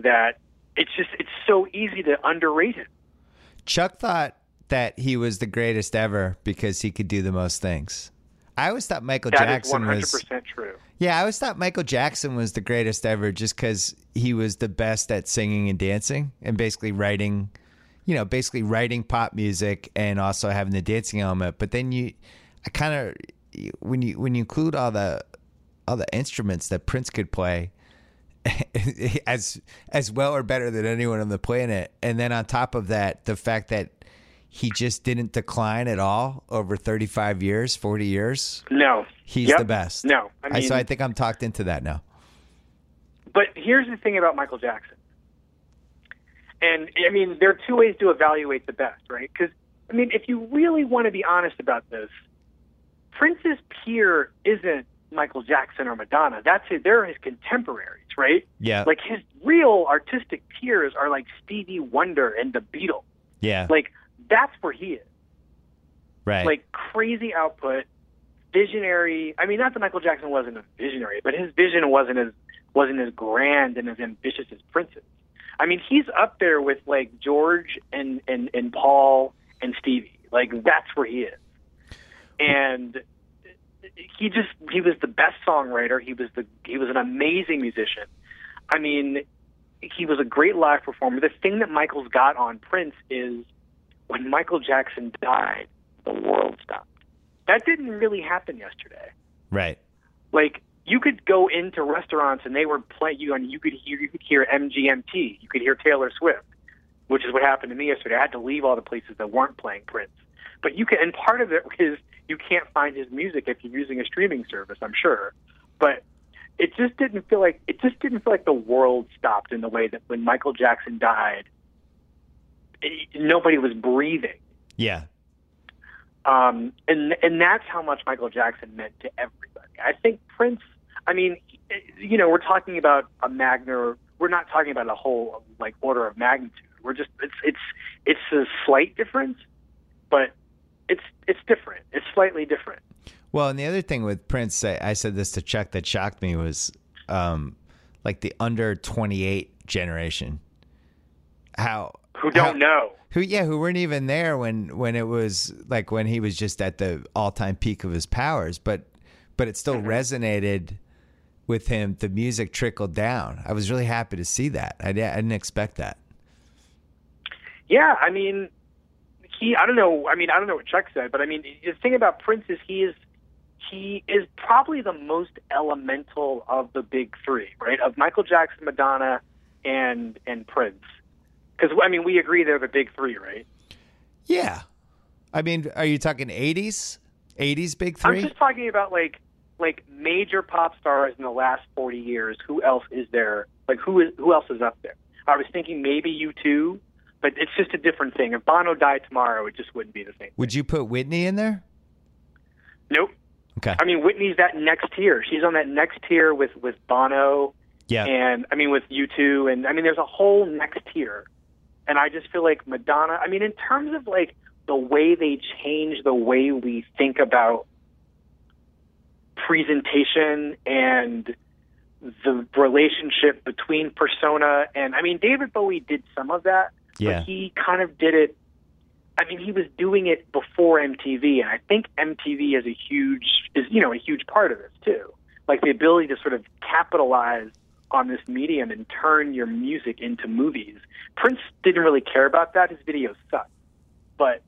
that it's just it's so easy to underrate it. Chuck thought that he was the greatest ever because he could do the most things. I always thought Michael That is Jackson 100% was. true. Yeah, I always thought Michael Jackson was the greatest ever, just because he was the best at singing and dancing, and basically writing, you know, basically writing pop music and also having the dancing element. But then you, I kind of when you when you include all the all the instruments that Prince could play. as as well or better than anyone on the planet and then on top of that the fact that he just didn't decline at all over 35 years 40 years No. he's Yep. the best No. I mean, so I think I'm talked into that now. But here's the thing about Michael Jackson. And I mean, there are two ways to evaluate the best, right? Because I mean, if you really want to be honest about this, Prince's peer isn't Michael Jackson or Madonna. That's his, they're his contemporaries, right? Yeah. Like his real artistic peers are like Stevie Wonder and the Beatles. yeah. Like that's where he is. right. Like crazy output, visionary. I mean, not that Michael Jackson wasn't a visionary, but his vision wasn't as wasn't as grand and as ambitious as Prince's. I mean, he's up there with like George and and and Paul and Stevie. Like that's where he is. And he just he was the best songwriter. He was the he was an amazing musician. I mean, he was a great live performer. The thing that Michael's got on Prince is when Michael Jackson died, the world stopped. That didn't really happen yesterday. right. Like you could go into restaurants and they were playing you, and you could hear you could hear MGMT, you could hear Taylor Swift, which is what happened to me yesterday. I had to leave all the places that weren't playing Prince. But you can, and part of it is you can't find his music if you're using a streaming service. I'm sure, but it just didn't feel like it just didn't feel like the world stopped in the way that when Michael Jackson died, it, nobody was breathing. Yeah. Um, and and that's how much Michael Jackson meant to everybody. I think Prince. I mean, you know, we're talking about a magna. We're not talking about a whole like order of magnitude. We're just it's it's it's a slight difference, but it's it's different. It's slightly different. Well, and the other thing with Prince, I, I said this to Chuck that shocked me was um, like the under 28 generation. How Who don't how- know? Who yeah, who weren't even there when when it was like when he was just at the all time peak of his powers, but but it still resonated with him. The music trickled down. I was really happy to see that. I, I didn't expect that. Yeah, I mean, he. I don't know. I mean, I don't know what Chuck said, but I mean, the thing about Prince is he is he is probably the most elemental of the big three, right? Of Michael Jackson, Madonna, and and Prince. Because I mean, we agree they're the big three, right? Yeah, I mean, are you talking 80s? 80s big three? I'm just talking about like like major pop stars in the last 40 years. Who else is there? Like who is who else is up there? I was thinking maybe you two, but it's just a different thing. If Bono died tomorrow, it just wouldn't be the same. Would you put Whitney in there? Nope. Okay. I mean, Whitney's that next tier. She's on that next tier with with Bono, Yeah. and I mean with U2, and I mean there's a whole next tier. And I just feel like Madonna. I mean, in terms of like the way they change the way we think about presentation and the relationship between persona and I mean David Bowie did some of that, Yeah. but he kind of did it I mean he was doing it before MTV and I think MTV is a huge is you know a huge part of this too. Like the ability to sort of capitalize on this medium and turn your music into movies. Prince didn't really care about that. His videos sucked. But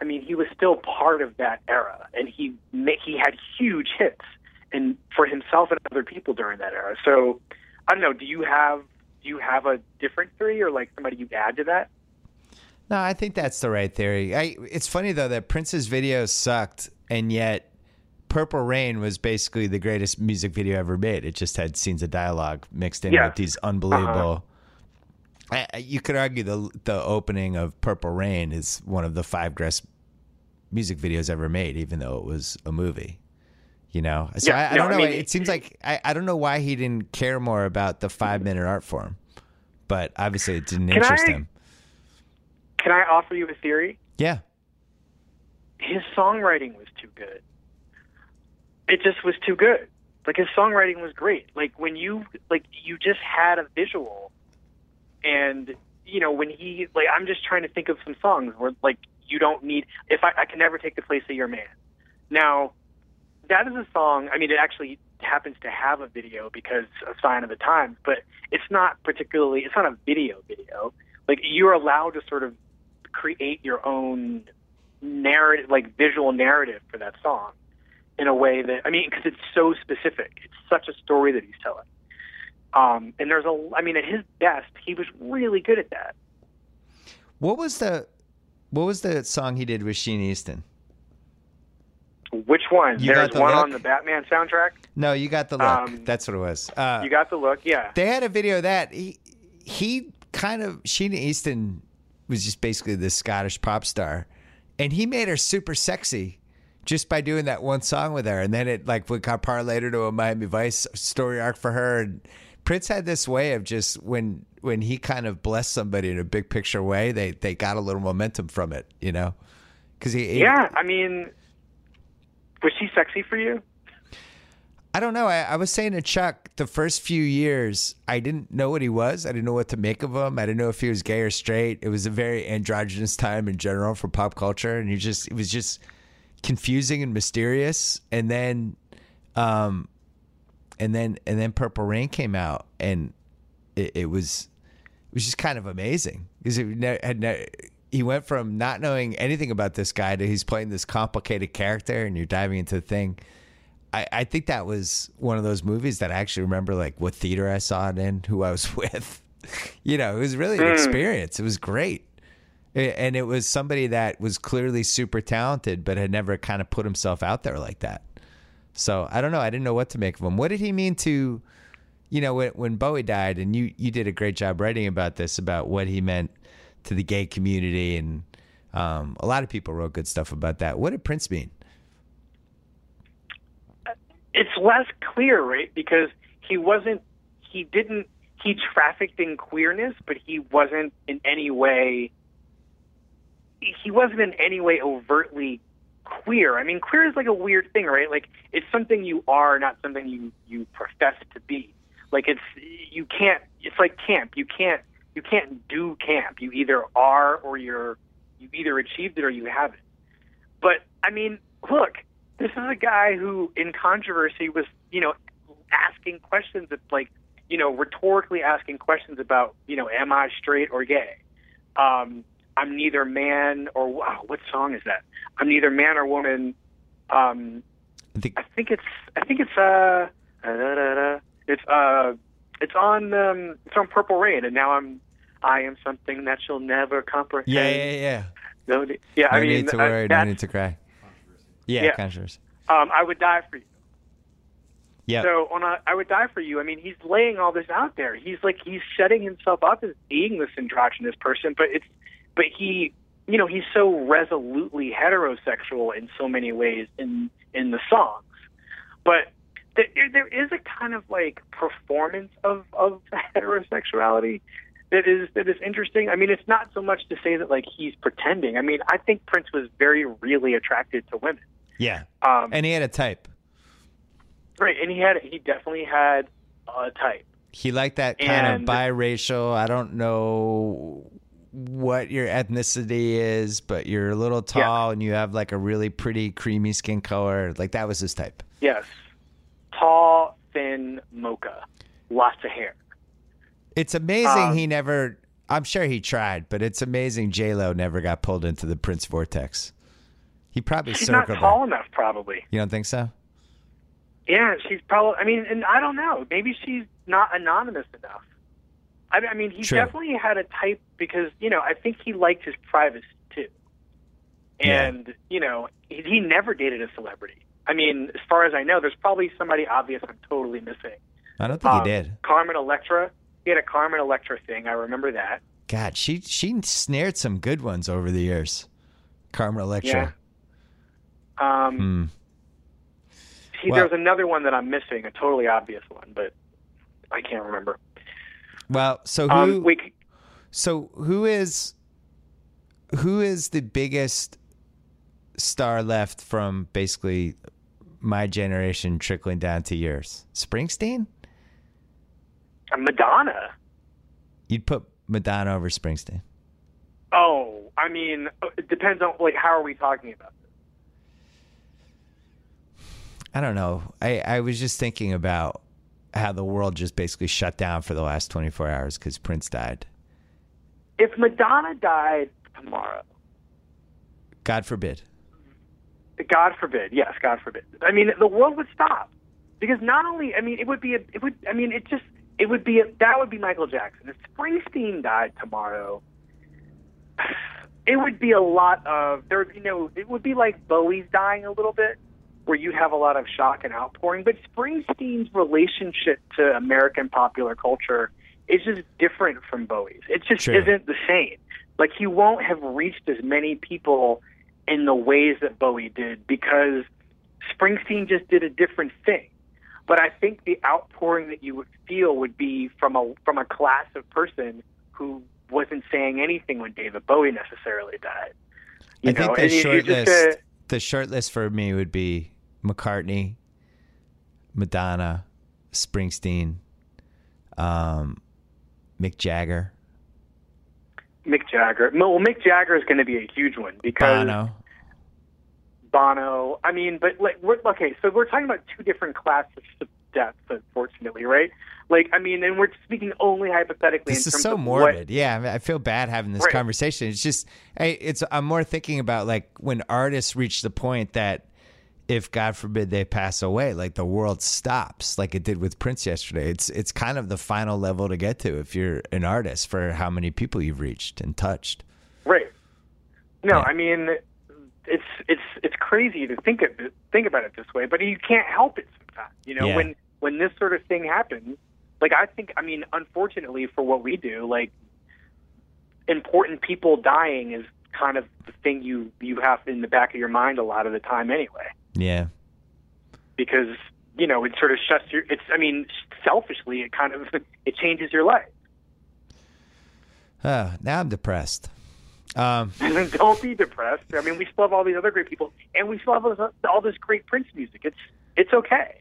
I mean, he was still part of that era, and he he had huge hits, and for himself and other people during that era. So, I don't know. Do you have do you have a different theory, or like somebody you'd add to that? No, I think that's the right theory. I, it's funny though that Prince's video sucked, and yet Purple Rain was basically the greatest music video ever made. It just had scenes of dialogue mixed in Yeah. with these uh-huh. unbelievable. I, I- you could argue the the opening of Purple Rain is one of the five greatest music videos ever made, even though it was a movie. You know, so Yeah, I, I no, don't I know. mean, it seems like I, I don't know why he didn't care more about the five minute art form, but obviously it didn't interest I- him. Can I offer you a theory? Yeah, His songwriting was too good. It just was too good. Like his songwriting was great. Like when you like you just had a visual, and you know when he like I'm just trying to think of some songs where like you don't need if I, I can never take the place of your man. Now that is a song. I mean, it actually happens to have a video because a sign of the times, but it's not particularly. It's not a video video. Like you're allowed to sort of create your own narrative, like visual narrative for that song, in a way that I mean, because it's so specific. It's such a story that he's telling. Um, and there's a, I mean, at his best, he was really good at that. What was the what was the song he did with Sheena Easton? Which one? You There's the one look? on the Batman soundtrack. No, you got the look. Um, That's what it was. Uh, You got the look, yeah. they had a video of that he he kind of Sheena Easton was just basically this Scottish pop star, and he made her super sexy just by doing that one song with her, and then it like we got parlayed to a Miami Vice story arc for her. And Prince had this way of just when when he kind of blessed somebody in a big picture way, they they got a little momentum from it, you know, because he, he Yeah, I mean, was she sexy for you? I don't know. I, I was saying to Chuck, the first few years, I didn't know what he was. I didn't know what to make of him. I didn't know if he was gay or straight. It was a very androgynous time in general for pop culture, and he just it was just confusing and mysterious. And then, um, and then and then Purple Rain came out, and it, it was it was just kind of amazing because it had ne- he went from not knowing anything about this guy to he's playing this complicated character, and you're diving into the thing. I, I think that was one of those movies that I actually remember like what theater I saw it in, who I was with. you know, it was really an hmm. experience. It was great. And it was somebody that was clearly super talented, but had never kind of put himself out there like that. So I don't know. I didn't know what to make of him. What did he mean to, you know, when, when Bowie died, and you you did a great job writing about this, about what he meant to the gay community, and um, a lot of people wrote good stuff about that. What did Prince mean? It's less clear, right? Because he wasn't, he didn't, he trafficked in queerness, but he wasn't in any way, he wasn't in any way overtly queer. I mean, queer is like a weird thing, right? Like it's something you are, not something you you profess to be. Like it's you can't. It's like camp. You can't you can't do camp. You either are or you're you either achieved it or you haven't. But I mean, look, this is a guy who, in controversy, was you know asking questions that like you know rhetorically asking questions about you know am I straight or gay? Um, I'm neither man or wow. What song is that? I'm neither man or woman. Um, I think I think it's I think it's uh, da, da, da, da. it's uh it's on um it's on Purple Rain and now I'm I am something that you'll never comprehend. yeah, yeah, yeah. No, yeah. No I mean, need to uh, worry, no need to cry. Yeah, Yeah. controversy. um, I would die for you. Yeah, So on a, I would die for you. I mean, he's laying all this out there. He's like he's setting himself up as being this androgynous person, but it's but he, you know, he's so resolutely heterosexual in so many ways in in the songs. But there, there is a kind of like performance of of heterosexuality that is that is interesting. I mean, it's not so much to say that like he's pretending. I mean, I think Prince was very really attracted to women. yeah. Um, And he had a type. right, and he had he definitely had a type. He liked that kind And- of biracial. I don't know what your ethnicity is, but you're a little tall and you have like a really pretty creamy skin color. Like that was his type. Yes. Tall, thin, mocha. Lots of hair. It's amazing Um, he never. I'm sure he tried, but it's amazing J Lo never got pulled into the Prince vortex. He probably She's not tall enough, probably. You don't think so? Yeah, she's probably. I mean, and I don't know. Maybe she's not anonymous enough. I, I mean, he True. definitely had a type because you know I think he liked his privacy too. Yeah. And you know, he, he never dated a celebrity. I mean, as far as I know, there's probably somebody obvious I'm totally missing. I don't think Um, he did. Carmen Electra. He had a Carmen Electra thing. I remember that. God, she she snared some good ones over the years. Carmen Electra. Um, Hmm. See, Well- there's another one that I'm missing, a totally obvious one, but I can't remember. Well, so who? Um, we, So who is who is the biggest star left from basically my generation trickling down to yours? Springsteen? Madonna. You'd put Madonna over Springsteen. Oh, I mean, it depends on like how are we talking about this? I don't know. I, I was just thinking about how the world just basically shut down for the last 24 hours because Prince died. If Madonna died tomorrow, God forbid. God forbid, yes, God forbid. I mean, the world would stop because not only, I mean, it would be a, it would, I mean, it just, it would be a, that would be Michael Jackson. If Springsteen died tomorrow, it would be a lot of there would be no. It would be like Bowie's dying a little bit, where you have a lot of shock and outpouring. But Springsteen's relationship to American popular culture is just different from Bowie's. It just True. isn't the same. Like he won't have reached as many people in the ways that Bowie did because Springsteen just did a different thing. But I think the outpouring that you would feel would be from a from a class of person who wasn't saying anything when David Bowie necessarily died. You I know, think the and you- you short list, uh, the short list for me would be McCartney, Madonna, Springsteen, um, Mick Jagger, Mick Jagger. Well, Mick Jagger is going to be a huge one because Bono. Bono. I mean, but like, we're, okay, so we're talking about two different classes of death, unfortunately, right? Like, I mean, and we're speaking only hypothetically. This in is so of morbid. What, Yeah, I, mean, I feel bad having this Right. conversation. It's just, I, it's. I'm more thinking about like when artists reach the point that if God forbid they pass away, like the world stops, like it did with Prince yesterday. It's it's kind of the final level to get to if you're an artist for how many people you've reached and touched. right? No, Yeah. I mean, it's it's it's crazy to think of think about it this way, but you can't help it sometimes. You know, Yeah. when when this sort of thing happens, like I think, I mean, unfortunately for what we do, like important people dying is kind of the thing you you have in the back of your mind a lot of the time anyway. Yeah. because you know it sort of shuts your it's i mean selfishly it kind of it changes your life Oh, now I'm depressed. Um, and don't be depressed i mean we still have all these other great people and we still have all this, all this great prince music it's it's okay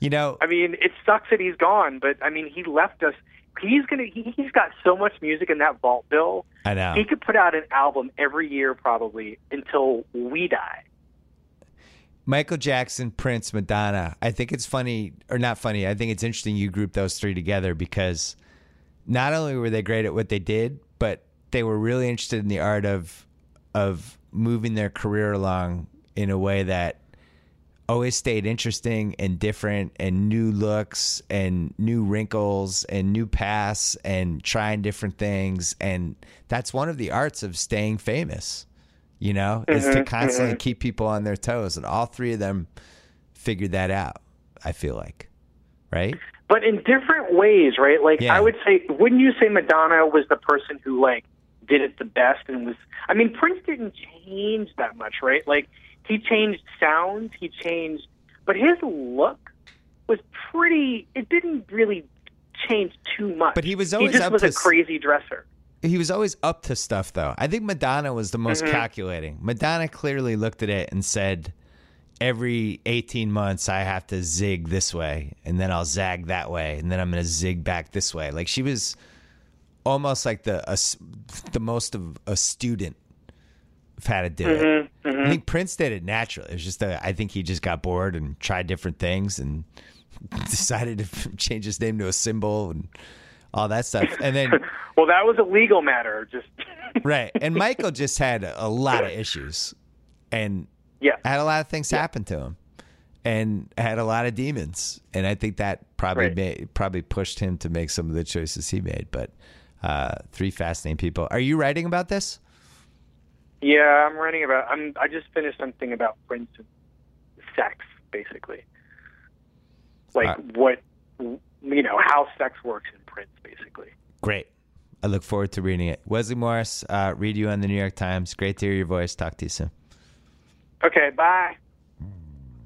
you know, i mean it sucks that he's gone but i mean he left us he's gonna he, he's got so much music in that vault bill I know. he could put out an album every year probably until we die Michael Jackson, Prince, Madonna. I think it's funny, or not funny. I think it's interesting you group those three together because not only were they great at what they did, but they were really interested in the art of of moving their career along in a way that always stayed interesting and different and new looks and new wrinkles and new paths and trying different things and that's one of the arts of staying famous you know is to mm-hmm, constantly mm-hmm. keep people on their toes and all three of them figured that out i feel like right but in different ways, right? Like Yeah. I would say, wouldn't you say Madonna was the person who like did it the best and was? I mean, Prince didn't change that much, right? Like he changed sounds, he changed, but his look was pretty. It didn't really change too much. But he was he always just up was to a crazy dresser. he was always up to stuff though i think madonna was the most mm-hmm. calculating madonna clearly looked at it and said every 18 months i have to zig this way and then i'll zag that way and then i'm going to zig back this way like she was almost like the a the most of a student of how to do it mm-hmm, i think mm-hmm. prince did it naturally it was just that i think he just got bored and tried different things and decided to change his name to a symbol and all that stuff and then Well, that was a legal matter. Just right. And Michael just had a lot of issues and yeah. had a lot of things happen to him and had a lot of demons. And I think that probably Right. made, probably pushed him to make some of the choices he made. But uh, three fascinating people. Are you writing about this? Yeah, I'm writing about. I'm. I just finished something about Prince and sex, basically. Like Uh, what, you know, how sex works in Prince, basically. Great. I look forward to reading it. Wesley Morris, uh, read you on the New York Times. Great to hear your voice. Talk to you soon. Okay, bye.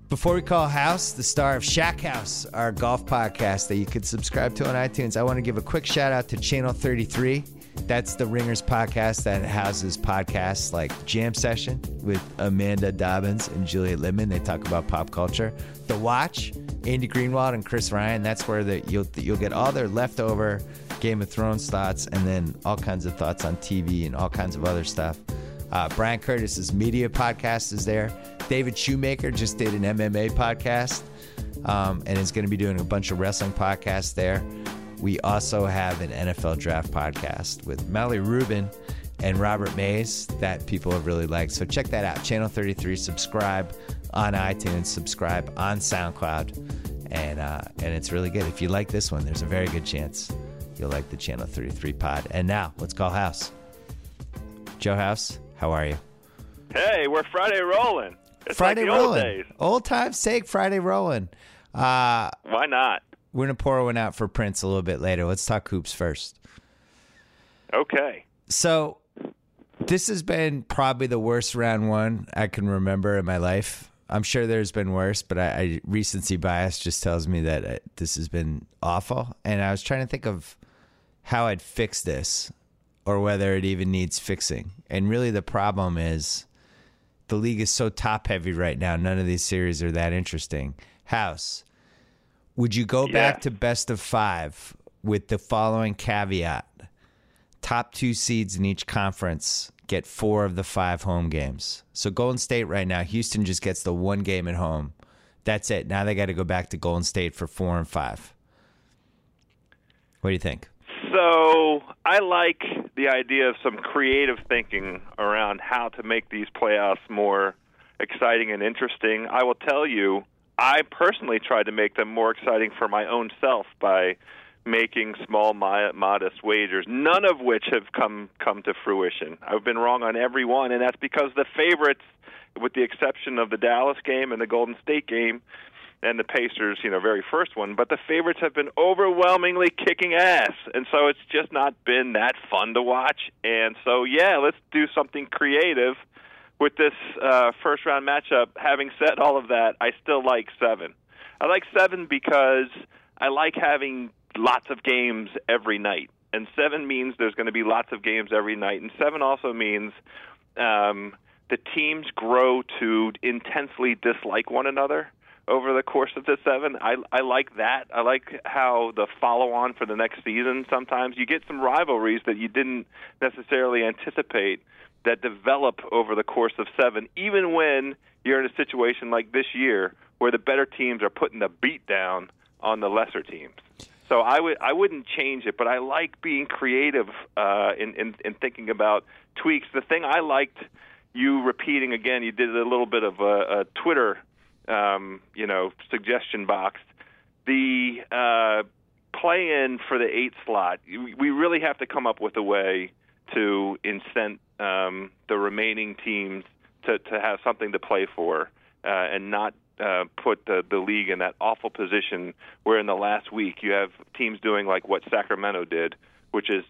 Before we call House, the star of Shack House, our golf podcast that you could subscribe to on iTunes, I want to give a quick shout out to Channel 33. That's the Ringers podcast that houses podcasts like Jam Session with Amanda Dobbins and Juliet Litman. They talk about pop culture. The Watch, Andy Greenwald and Chris Ryan. That's where the, you'll you'll get all their leftover Game of Thrones thoughts and then all kinds of thoughts on TV and all kinds of other stuff. Uh, Bryan Curtis's media podcast is there. David Shoemaker just did an MMA podcast um, and is going to be doing a bunch of wrestling podcasts there. We also have an NFL draft podcast with Melly Rubin and Robert Mays that people have really liked. So check that out. Channel 33, subscribe on iTunes, subscribe on SoundCloud, and uh, and it's really good. If you like this one, there's a very good chance you'll like the Channel 33 pod. And now let's call House. Joe House, how are you? Hey, we're Friday rolling. It's Friday like old rolling. days. Old time's sake, Friday rolling. Uh, Why not? we're gonna pour one out for Prince a little bit later. Let's talk hoops first. Okay. So this has been probably the worst round one I can remember in my life. I'm sure there's been worse, but I, I recency bias just tells me that uh, this has been awful. And I was trying to think of how I'd fix this, or whether it even needs fixing. And really, the problem is the league is so top heavy right now. None of these series are that interesting. House, would you go Yeah. back to best of five with the following caveat? top two seeds in each conference get four of the five home games. So Golden State right now, Houston just gets the one game at home. That's it. Now they got to go back to Golden State for four and five. What do you think? So I like the idea of some creative thinking around how to make these playoffs more exciting and interesting. I will tell you, I personally tried to make them more exciting for my own self by making small, modest wagers, none of which have come come to fruition. I've been wrong on every one, and that's because the favorites, with the exception of the Dallas game and the Golden State game, and the Pacers, you know, very first one, but the favorites have been overwhelmingly kicking ass. And so it's just not been that fun to watch. And so, yeah, let's do something creative with this uh, first round matchup. Having said all of that, I still like seven. I like seven because I like having lots of games every night. And seven means there's going to be lots of games every night. And seven also means um, the teams grow to intensely dislike one another over the course of the seven. I I like that. I like how the follow on for the next season. Sometimes you get some rivalries that you didn't necessarily anticipate that develop over the course of seven, even when you're in a situation like this year where the better teams are putting the beat down on the lesser teams. So I would I wouldn't change it, but I like being creative uh, in, in in thinking about tweaks. The thing I liked you repeating again, you did a little bit of a, a Twitter, um, you know, suggestion box. The uh, play-in for the eight slot, we really have to come up with a way to incent um, the remaining teams to to have something to play for uh, and not uh, put the, the league in that awful position where in the last week you have teams doing like what Sacramento did, which is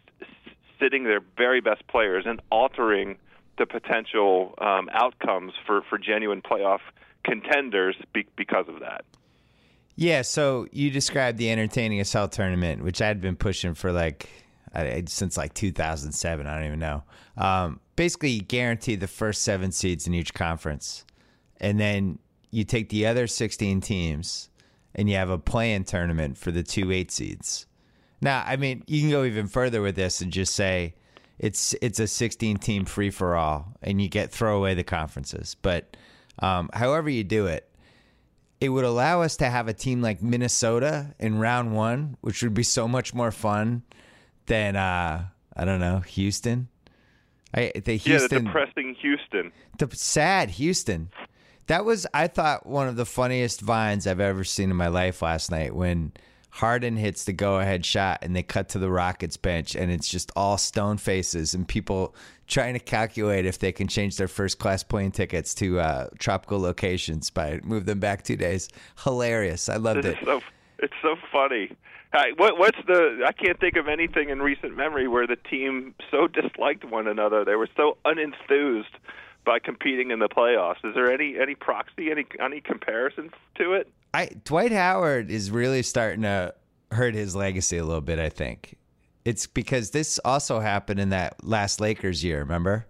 sitting their very best players and altering the potential um, outcomes for, for genuine playoff contenders be- because of that. Yeah, so you described the entertaining as hell tournament, which I'd been pushing for like I, since like 2007. I don't even know. Um, basically, you guarantee the first seven seeds in each conference, and then you take the other 16 teams and you have a play-in tournament for the two eight seeds. Now, I mean, you can go even further with this and just say it's it's a 16 team free for all, and you get throw away the conferences. But um, however you do it, it would allow us to have a team like Minnesota in round one, which would be so much more fun than uh, I don't know Houston. I the Yeah, the depressing Houston. the sad Houston. That was I thought one of the funniest vines I've ever seen in my life last night when Harden hits the go ahead shot and they cut to the Rockets bench and it's just all stone faces and people trying to calculate if they can change their first class plane tickets to uh, tropical locations by move them back two days. Hilarious. I loved it. It's so it's so funny. Hi, what what's the? I can't think of anything in recent memory where the team so disliked one another. They were so unenthused by competing in the playoffs. Is there any any proxy, any any comparison to it? I Dwight Howard is really starting to hurt his legacy a little bit. I think it's because this also happened in that last Lakers year. Remember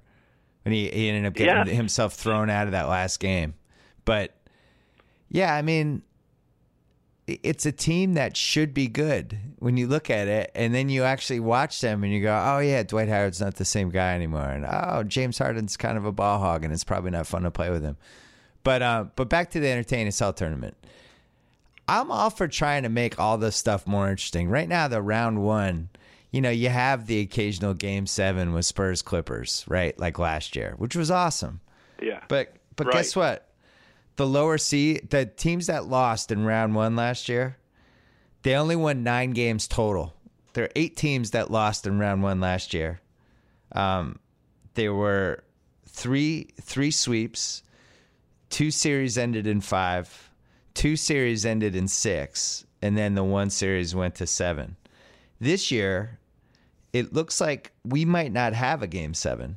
when he, he ended up getting Yeah. himself thrown out of that last game? But yeah, I mean, it's a team that should be good when you look at it, and then you actually watch them and you go, "Oh yeah, Dwight Howard's not the same guy anymore," and oh, James Harden's kind of a ball hog, and it's probably not fun to play with him. But uh, but back to the entertaining cell tournament. I'm all for trying to make all this stuff more interesting. Right now, the round one, you know, you have the occasional game seven with Spurs Clippers, right? Like last year, which was awesome. Yeah. But but Right. guess what? The lower seed, the teams that lost in round one last year, they only won nine games total. There are eight teams that lost in round one last year. Um, there were three three sweeps. Two series ended in five. Two series ended in six, and then the one series went to seven. This year, it looks like we might not have a game seven.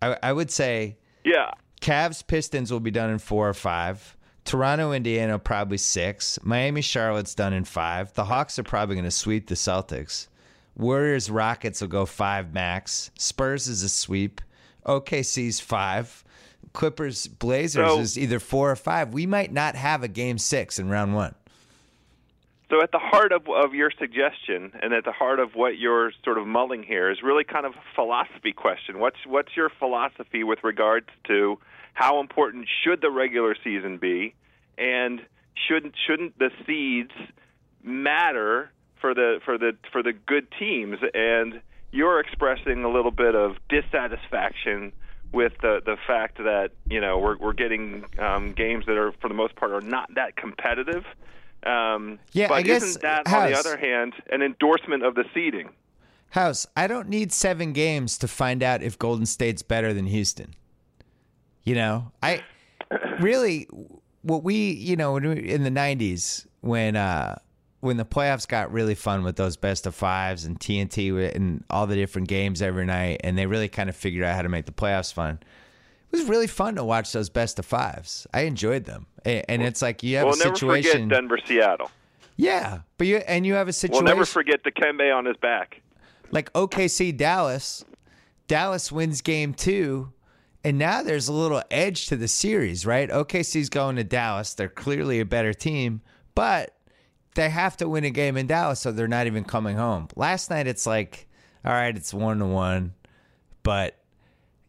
I, I would say yeah. Cavs Pistons will be done in four or five. Toronto Indiana probably six. Miami Charlotte's done in five. The Hawks are probably going to sweep the Celtics. Warriors Rockets will go five max. Spurs is a sweep. OKC's five. Clippers Blazers So- is either four or five. We might not have a game six in round one. So at the heart of, of your suggestion, and at the heart of what you're sort of mulling here, is really kind of a philosophy question. What's what's your philosophy with regards to how important should the regular season be, and shouldn't shouldn't the seeds matter for the for the for the good teams? And you're expressing a little bit of dissatisfaction with the the fact that you know we're we're getting um, games that are for the most part are not that competitive. Um, Yeah, but I guess, isn't that on the other hand an endorsement of the seeding? House, I don't need seven games to find out if Golden State's better than Houston. You know, I really what we you know in the '90s when uh when the playoffs got really fun with those best of fives and TNT and all the different games every night, and they really kind of figured out how to make the playoffs fun. It was really fun to watch those best of fives. I enjoyed them, A- and it's like you have We'll a never situation. forget Denver, Seattle. yeah, but you and you have a situation. We'll never forget Dikembe on his back. like OKC Dallas, Dallas wins game two, and now there's a little edge to the series, right? OKC's going to Dallas. They're clearly a better team, but they have to win a game in Dallas, so they're not even coming home. Last night, it's like, all right, it's one to one, but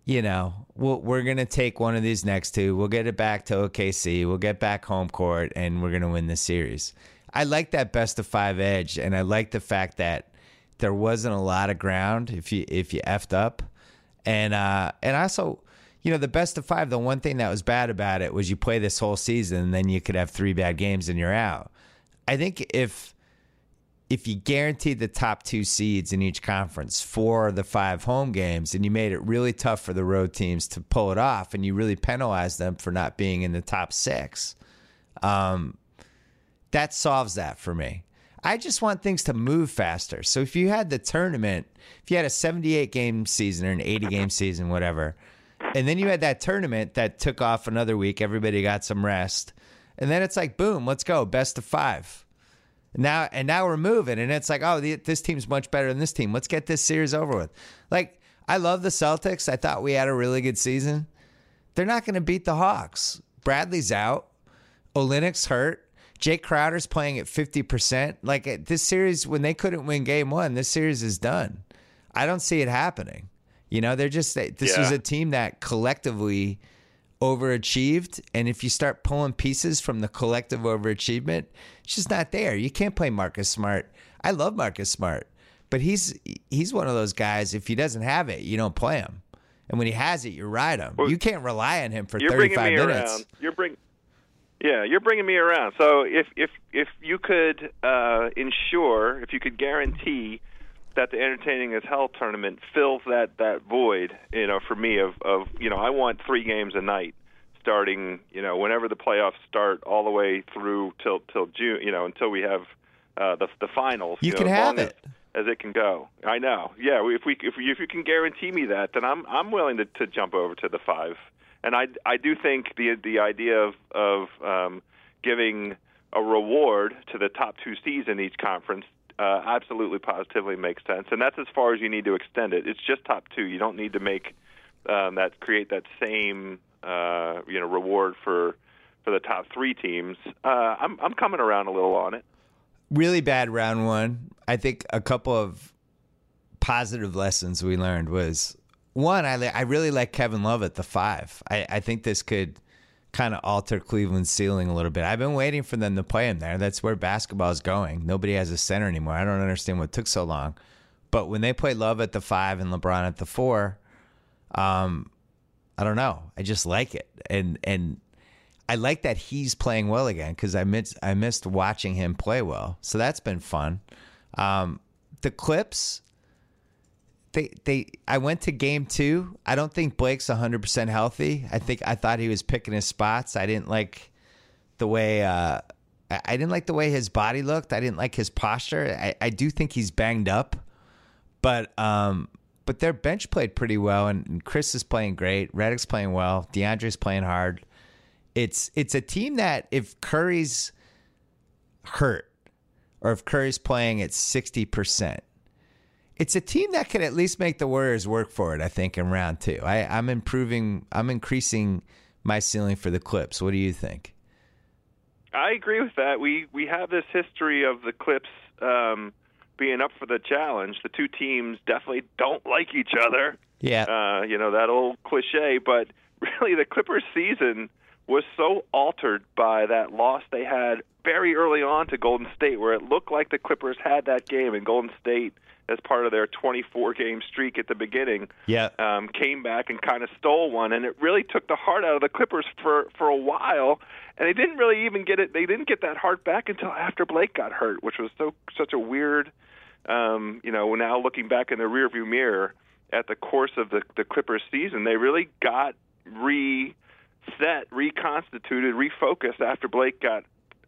you know, we'll, we're going to take one of these next two. We'll get it back to OKC. We'll get back home court, and we're going to win the series. I like that best of five edge, and I like the fact that there wasn't a lot of ground if you if you effed up, and uh, and also, you know, the best of five. The one thing that was bad about it was you play this whole season, and then you could have three bad games and you're out. I think if if you guaranteed the top two seeds in each conference for the five home games and you made it really tough for the road teams to pull it off and you really penalized them for not being in the top six, um, that solves that for me. I just want things to move faster. So if you had the tournament, if you had a 78 game season or an 80 game season, whatever, and then you had that tournament that took off another week, everybody got some rest, and then it's like, boom, let's go, best of five. Now and now we're moving, and it's like, oh, the, this team's much better than this team. Let's get this series over with. Like, I love the Celtics. I thought we had a really good season. They're not going to beat the Hawks. Bradley's out. Olynyk's hurt. Jae Crowder's playing at fifty percent. Like this series, when they couldn't win Game One, this series is done. I don't see it happening. You know, they're just this was a team that collectively overachieved, and if you start pulling pieces from the collective overachievement, it's just not there. You can't play Marcus Smart. I love Marcus Smart, but he's he's one of those guys. If he doesn't have it, you don't play him, and when he has it, you ride him. Well, you can't rely on him for You're bringing me minutes. around. You're bring. Yeah, you're bringing me around. So if if if you could uh, ensure, if you could guarantee that the entertaining as hell tournament fills that that void, you know, for me of of you know, I want three games a night starting, you know, whenever the playoffs start all the way through till till June, you know, until we have uh, the the finals. You know, can as have as- it. as it can go. I know. Yeah, if we if we, if you can guarantee me that, then I'm I'm willing to, to jump over to the five. And I I do think the the idea of of um, giving a reward to the top two seeds in each conference uh, absolutely positively makes sense. And that's as far as you need to extend it. It's just top two. You don't need to make um, that create that same uh, you know reward for for the top three teams. Uh, I'm I'm coming around a little on it. really bad round one. I think a couple of positive lessons we learned was one, I I really like Kevin Love at the five. I, I think this could kind of alter Cleveland's ceiling a little bit. I've been waiting for them to play him there. That's where basketball is going. Nobody has a center anymore. I don't understand what took so long. But when they play Love at the five and LeBron at the four, um, I don't know. I just like it, and and I like that he's playing well again because I missed I missed watching him play well. So that's been fun. Um, the Clips, they they I went to game two. I don't think Blake's hundred percent healthy. I think I thought he was picking his spots. I didn't like the way uh, I, didn't like the way his body looked. I didn't like his posture. I, I do think he's banged up, but um, but their bench played pretty well, and, and Chris is playing great. Redick's playing well. DeAndre's playing hard. It's it's a team that if Curry's hurt or if Curry's playing at sixty percent, it's a team that could at least make the Warriors work for it. I think in round two, I, I'm improving. I'm increasing my ceiling for the Clips. What do you think? I agree with that. We we have this history of the Clips um, being up for the challenge. The two teams definitely don't like each other. Yeah. Uh, you know that old cliche, but really the Clippers season was so altered by that loss they had very early on to Golden State, where it looked like the Clippers had that game, and Golden State, as part of their 24 game streak at the beginning, Yeah. um, came back and kind of stole one, and it really took the heart out of the Clippers for for a while. And they didn't really even get it. They didn't get that heart back until after Blake got hurt, which was so such a weird. Um, you know, now looking back in the rearview mirror at the course of the the Clippers season, they really got reset, reconstituted, refocused after Blake got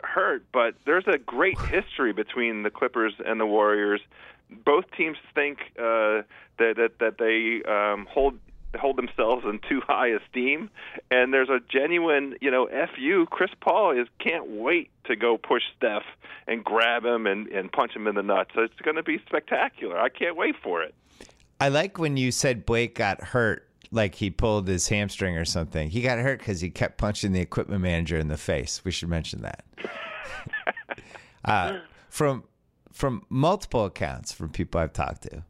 hurt. But there's a great history between the Clippers and the Warriors. Both teams think uh, that that that they um, hold hold themselves in too high esteem, and there's a genuine, you know, fu. Chris Paul is can't wait to go push Steph and grab him and and punch him in the nuts. It's going to be spectacular. I can't wait for it. I like when you said Blake got hurt, like he pulled his hamstring or something. He got hurt because he kept punching the equipment manager in the face. We should mention that. uh, from from multiple accounts from people I've talked to,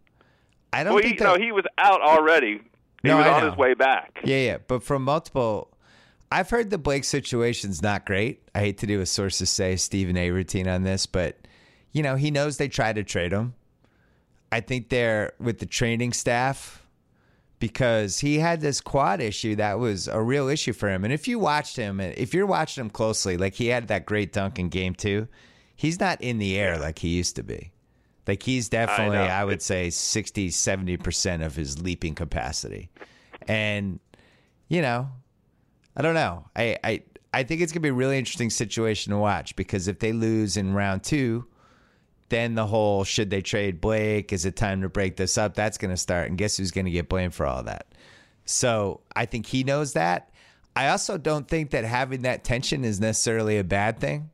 I don't Well, he, think no, he was out already. He No, was I on know. his way back. Yeah, yeah, but from multiple, I've heard the Blake situation's not great. I hate to do a sources say Stephen A. routine on this, but you know he knows they try to trade him. I think they're with the training staff because he had this quad issue that was a real issue for him. And if you watched him, if you're watching him closely, like he had that great dunk in game two, he's not in the air like he used to be. Like he's definitely, know. I, would say 60, 70% of his leaping capacity. And, you know, I don't know. I, I, I think it's going to be a really interesting situation to watch because if they lose in round two, then the whole should they trade Blake? Is it time to break this up? That's going to start. And guess who's going to get blamed for all that? So I think he knows that. I also don't think that having that tension is necessarily a bad thing.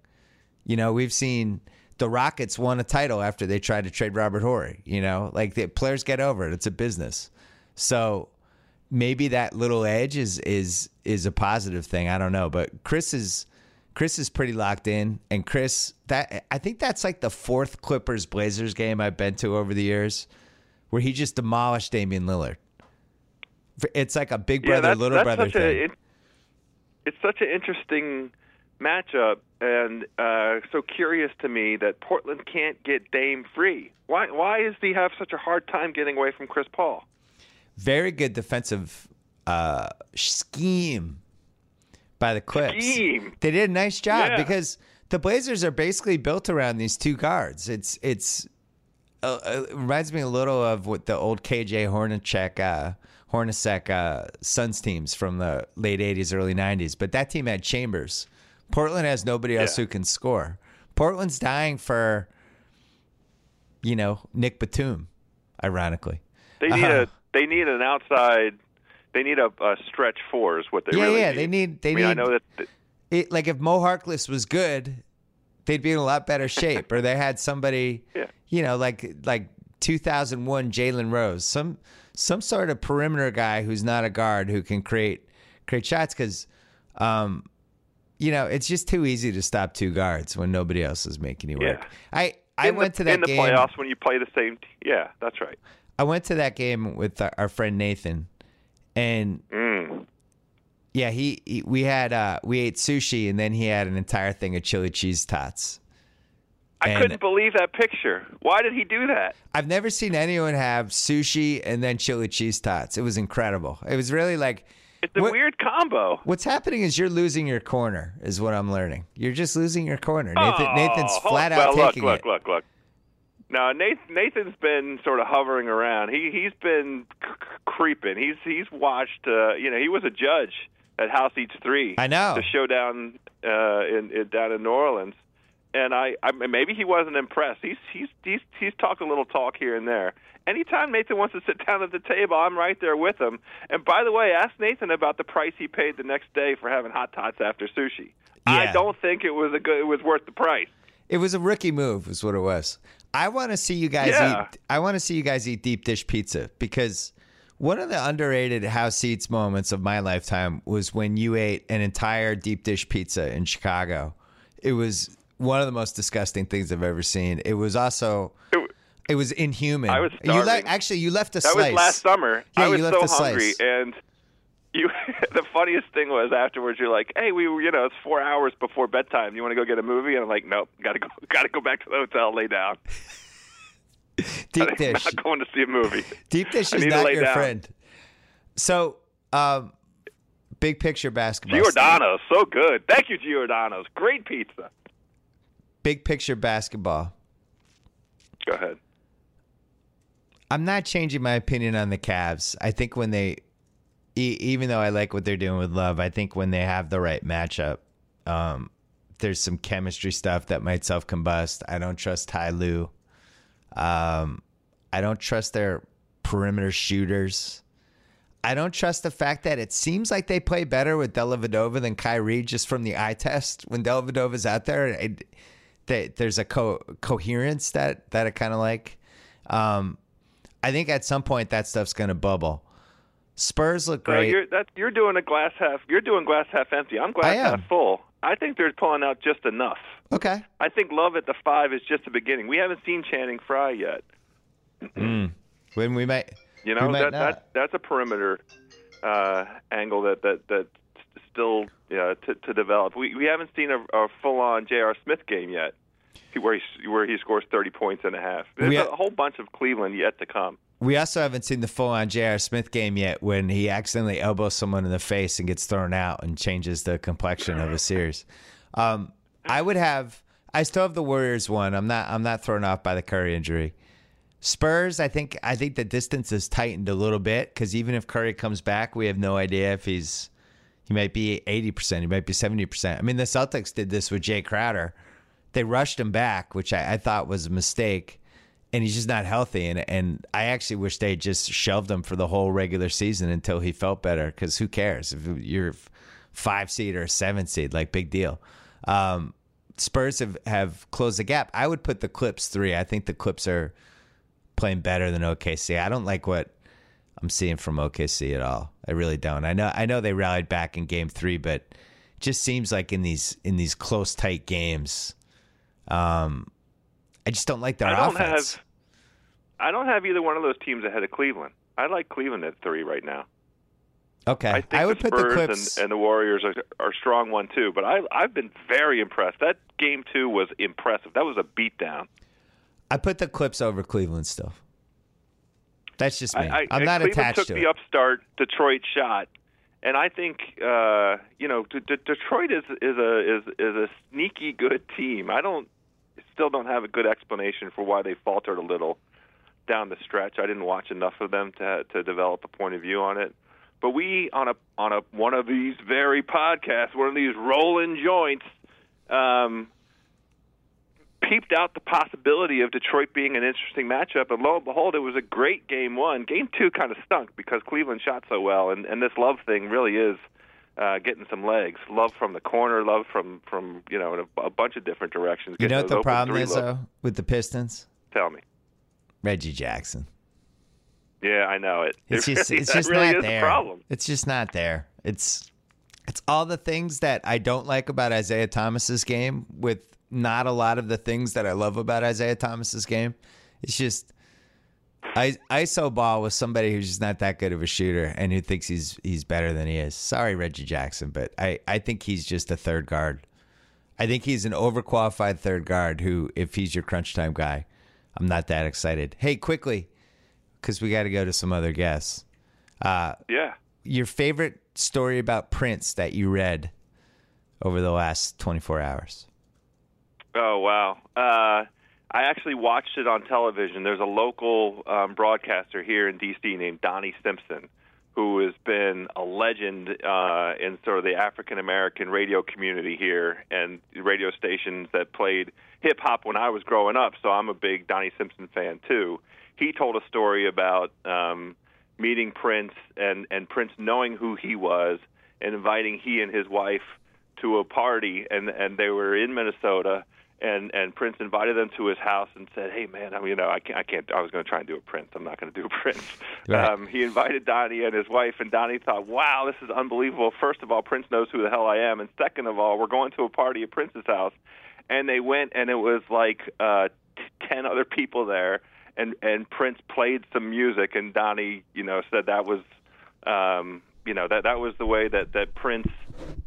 You know, we've seen the Rockets won a title after they tried to trade Robert Horry. You know, like the players get over it. It's a business. So maybe that little edge is is is a positive thing. I don't know, but Chris is Chris is pretty locked in, and Chris that I think that's like the fourth Clippers Blazers game I've been to over the years, where he just demolished Damian Lillard. It's like a big brother that's, little that's brother thing. A, it, it's such an interesting matchup, and uh, so curious to me that Portland can't get Dame free. Why? Why does he have such a hard time getting away from Chris Paul? Very good defensive uh, scheme by the Clips. Scheme. They did a nice job Yeah. because the Blazers are basically built around these two guards. It's it's uh, uh, it reminds me a little of what the old KJ Hornacek, uh, Hornacek uh, Suns teams from the late '80s, early '90s. But that team had Chambers. Portland has nobody else Yeah. who can score. Portland's dying for, you know, Nick Batum. Ironically, They need Uh-huh. a they need an outside. They need a, a stretch four is what they Yeah, really yeah, need. they need- they I mean, I know that. th- it, like if Mo Harkless was good, they'd be in a lot better shape. or they had somebody, Yeah. you know, like like 2001 Jalen Rose, some some sort of perimeter guy who's not a guard who can create create shots because, um, you know, it's just too easy to stop two guards when nobody else is making you work. Yeah. I I in went the, to that in the game. playoffs when you play the same. T- yeah, that's right. I went to that game with our, our friend Nathan, and Mm. yeah, he, he we had uh we ate sushi, and then he had an entire thing of chili cheese tots. I And- couldn't believe that picture. Why did he do that? I've never seen anyone have sushi and then chili cheese tots. It was incredible. It was really like It's a What- weird combo. what's happening is you're losing your corner, is what I'm learning. You're just losing your corner. Nathan, Oh, Nathan's flat out look, taking look, it. look, look. No, Nathan, Nathan's been sort of hovering around. He he's been c- creeping. He's he's watched. Uh, you know, he was a judge at House Eats Three. I know. the showdown uh, in, in down in New Orleans, and I, I maybe he wasn't impressed. He's he's he's he's talked a little talk here and there. Anytime Nathan wants to sit down at the table, I'm right there with him. And by the way, ask Nathan about the price he paid the next day for having hot tots after sushi. I don't think it was a good. It was worth the price. It was a rookie move, is what it was. I want to see you guys Yeah. eat. I want to see you guys eat deep dish pizza because one of the underrated house eats moments of my lifetime was when you ate an entire deep dish pizza in Chicago. It was one of the most disgusting things I've ever seen. It was also It- it was inhuman. I was you le- actually you left a That slice. was last summer. Yeah, I was you left so a hungry, and you. the funniest thing was afterwards. You're like, "Hey, we, were- you know, it's four hours before bedtime. You want to go get a movie?" And I'm like, "Nope, gotta go, gotta go back to the hotel, lay down. Deep I'm dish. not going to see a movie." Deep dish is not your down. friend. So, um, big picture basketball. Giordano's so good. Thank you, Giordano's. Great pizza. Big picture basketball. Go ahead. I'm not changing my opinion on the Cavs. I think when they, e- even though I like what they're doing with Love, I think when they have the right matchup, um, there's some chemistry stuff that might self combust. I don't trust Ty Lue. Um, I don't trust their perimeter shooters. I don't trust the fact that it seems like they play better with Dellavedova than Kyrie just from the eye test. When Dellavedova's out there, it, they, there's a co- coherence that that I kind of like. Um, I think at some point that stuff's going to bubble. Spurs look So great. you're that you're doing a glass half. You're doing glass half empty. I'm glass half full. I think they're pulling out just enough. okay. I think Love at the five is just the beginning. We haven't seen Channing Frye yet. When we might, You know might that, not. that that's a perimeter uh, angle that that that still yeah, to to develop. We we haven't seen a, a full on J.R. Smith game yet, where he where he scores thirty points and a half. There's We a ha- whole bunch of Cleveland yet to come. We also haven't seen the full on J.R. Smith game yet when he accidentally elbows someone in the face and gets thrown out and changes the complexion of a series. Um, I would have I still have the Warriors one. I'm not I'm not thrown off by the Curry injury. Spurs, I think I think the distance is tightened a little bit because even if Curry comes back, we have no idea if he's he might be eighty percent, he might be seventy percent. I mean, the Celtics did this with Jae Crowder. They rushed him back, which I, I thought was a mistake, and he's just not healthy. And and I actually wish they just shelved him for the whole regular season until he felt better. Because who cares if you're five seed or seven seed? Like big deal. Um, Spurs have have closed the gap. I would put the Clips three. I think the Clips are playing better than OKC. I don't like what I'm seeing from OKC at all. I really don't. I know I know they rallied back in game 3, but just seems like in these in these close tight games um I just don't like their I don't offense. have I don't have either one of those teams ahead of Cleveland. I like Cleveland at three right now. okay. I think would the put the Clips and, and the Warriors are, are strong one too. But I I've been very impressed. That game two was impressive. That was a beatdown. I put the Clips over Cleveland still. That's just me. I, I, am not Cleveland attached took to the it. upstart Detroit shot, and I think uh, you know D- D- Detroit is is a is is a sneaky good team. I don't still don't have a good explanation for why they faltered a little down the stretch. I didn't watch enough of them to to develop a point of view on it. But we on a on a one of these very podcasts, one of these rolling joints, um, peeped out the possibility of Detroit being an interesting matchup, and lo and behold, it was a great game one. Game two kind of stunk because Cleveland shot so well, and, and this love thing really is uh, getting some legs. Love from the corner, love from from you know in a, a bunch of different directions. You know what the problem is though with the Pistons? Tell me. Reggie Jackson. Yeah, I know it. It's it just really, it's just really not there. problem. It's just not there. It's it's all the things that I don't like about Isaiah Thomas's game with not a lot of the things that I love about Isaiah Thomas's game. It's just I, ISO ball with somebody who's just not that good of a shooter and who thinks he's he's better than he is. Sorry, Reggie Jackson, but I, I think he's just a third guard. I think he's an overqualified third guard who, if he's your crunch time guy, I'm not that excited. Hey, quickly, because we got to go to some other guests. Uh, Yeah. your favorite story about Prince that you read over the last 24 hours? Oh wow! Uh, I actually watched it on television. There's a local um, broadcaster here in DC named Donnie Simpson, who has been a legend uh, in sort of the African American radio community here and radio stations that played hip hop when I was growing up. So I'm a big Donnie Simpson fan too. He told a story about um, meeting Prince and and Prince knowing who he was and inviting he and his wife to a party and and they were in Minnesota and and Prince invited them to his house and said, "Hey man, I mean, you know, I can't, I can't. I was going to try and do a Prince. I'm not going to do a Prince." Right. Um, he invited Donnie and his wife, and Donnie thought, "Wow, this is unbelievable. First of all, Prince knows who the hell I am, and second of all, we're going to a party at Prince's house." And they went, and it was like uh, t- ten other people there, and and Prince played some music, and Donnie, you know, said that was. Um, you know that that was the way that that Prince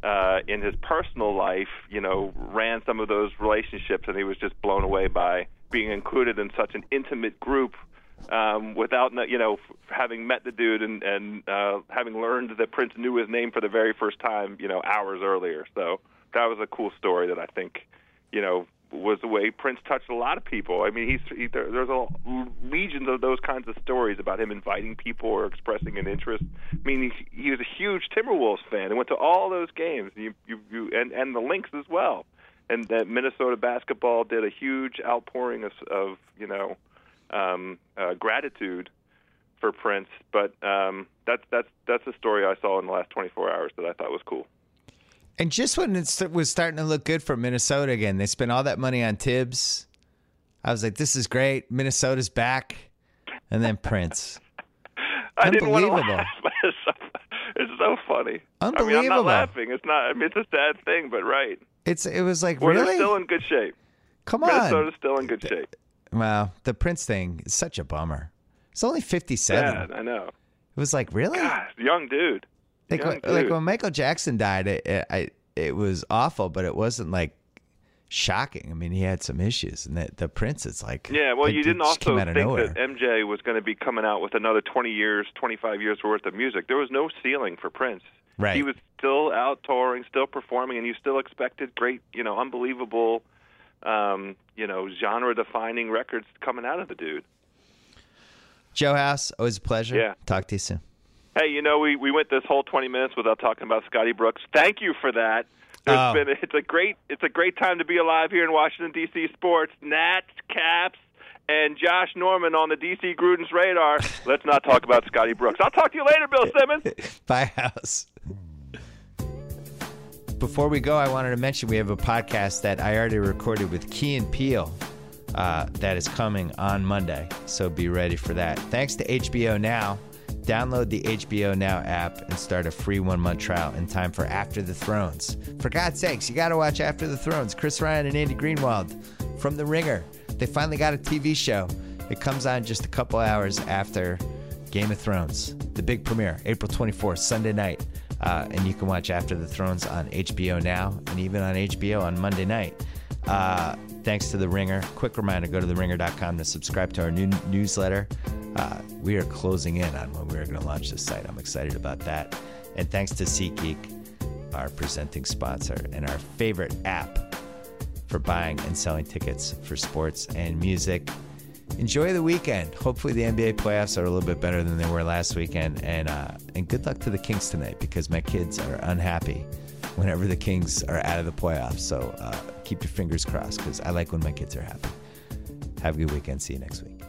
uh, in his personal life, you know, ran some of those relationships, and he was just blown away by being included in such an intimate group um, without, you know, having met the dude and and uh, having learned that Prince knew his name for the very first time, you know, hours earlier. So that was a cool story that I think, you know, was the way Prince touched a lot of people. I mean, he's he, there, there's a legions of those kinds of stories about him inviting people or expressing an interest. I mean, he, he was a huge Timberwolves fan and went to all those games. You, you, you and and the Lynx as well. And that Minnesota basketball did a huge outpouring of, of you know um, uh, gratitude for Prince. But um, that's that's that's a story I saw in the last 24 hours that I thought was cool. And just when it was starting to look good for Minnesota again, they spent all that money on Thibs. I was like, this is great. Minnesota's back. And then Prince. I didn't want to Unbelievable. laugh, it's so, it's so funny. I mean, I'm Unbelievable. not laughing. It's not. I mean, it's a sad thing, but right. It's it was like We're really still in good shape. come on. Minnesota's still in good shape. Wow, the Prince thing is such a bummer. It's only fifty seven. Yeah, I know. It was like really God, young dude. Like young when, like when Michael Jackson died. It, it I it was awful, but it wasn't like shocking. I mean, he had some issues, and the, the Prince is like Yeah, well, you didn't also think nowhere. that MJ was going to be coming out with another 20 years, 25 years worth of music. There was no ceiling for Prince. Right. He was still out touring, still performing, and you still expected great, you know, unbelievable, um, you know, genre-defining records coming out of the dude. Joe House, always a pleasure. Yeah. Talk to you soon. Hey, you know, we we went this whole 20 minutes without talking about Scotty Brooks. Thank you for that. Oh. been it's a great it's a great time to be alive here in Washington D.C. sports. Nats, Caps, and Josh Norman on the D.C. Gruden's radar. Let's not talk about Scotty Brooks. I'll talk to you later, Bill Simmons. Bye, House. Before we go, I wanted to mention we have a podcast that I already recorded with Key and Peele uh, that is coming on Monday. So be ready for that. Thanks to HBO Now. Download the HBO Now app and start a free one month trial in time for After the Thrones. For God's sakes, you got to watch After the Thrones. Chris Ryan and Andy Greenwald from The Ringer. They finally got a TV show. It comes on just a couple hours after Game of Thrones, the big premiere, April 24th, Sunday night. Uh, and you can watch After the Thrones on HBO now and even on HBO on Monday night. Uh, thanks to The Ringer. Quick reminder go to TheRinger.com to subscribe to our new newsletter. Uh, we are closing in on when we're going to launch this site. I'm excited about that. And thanks to SeatGeek, our presenting sponsor, and our favorite app for buying and selling tickets for sports and music. Enjoy the weekend. Hopefully, the NBA playoffs are a little bit better than they were last weekend, and uh, and good luck to the Kings tonight because my kids are unhappy whenever the Kings are out of the playoffs. So uh, keep your fingers crossed because I like when my kids are happy. Have a good weekend. See you next week.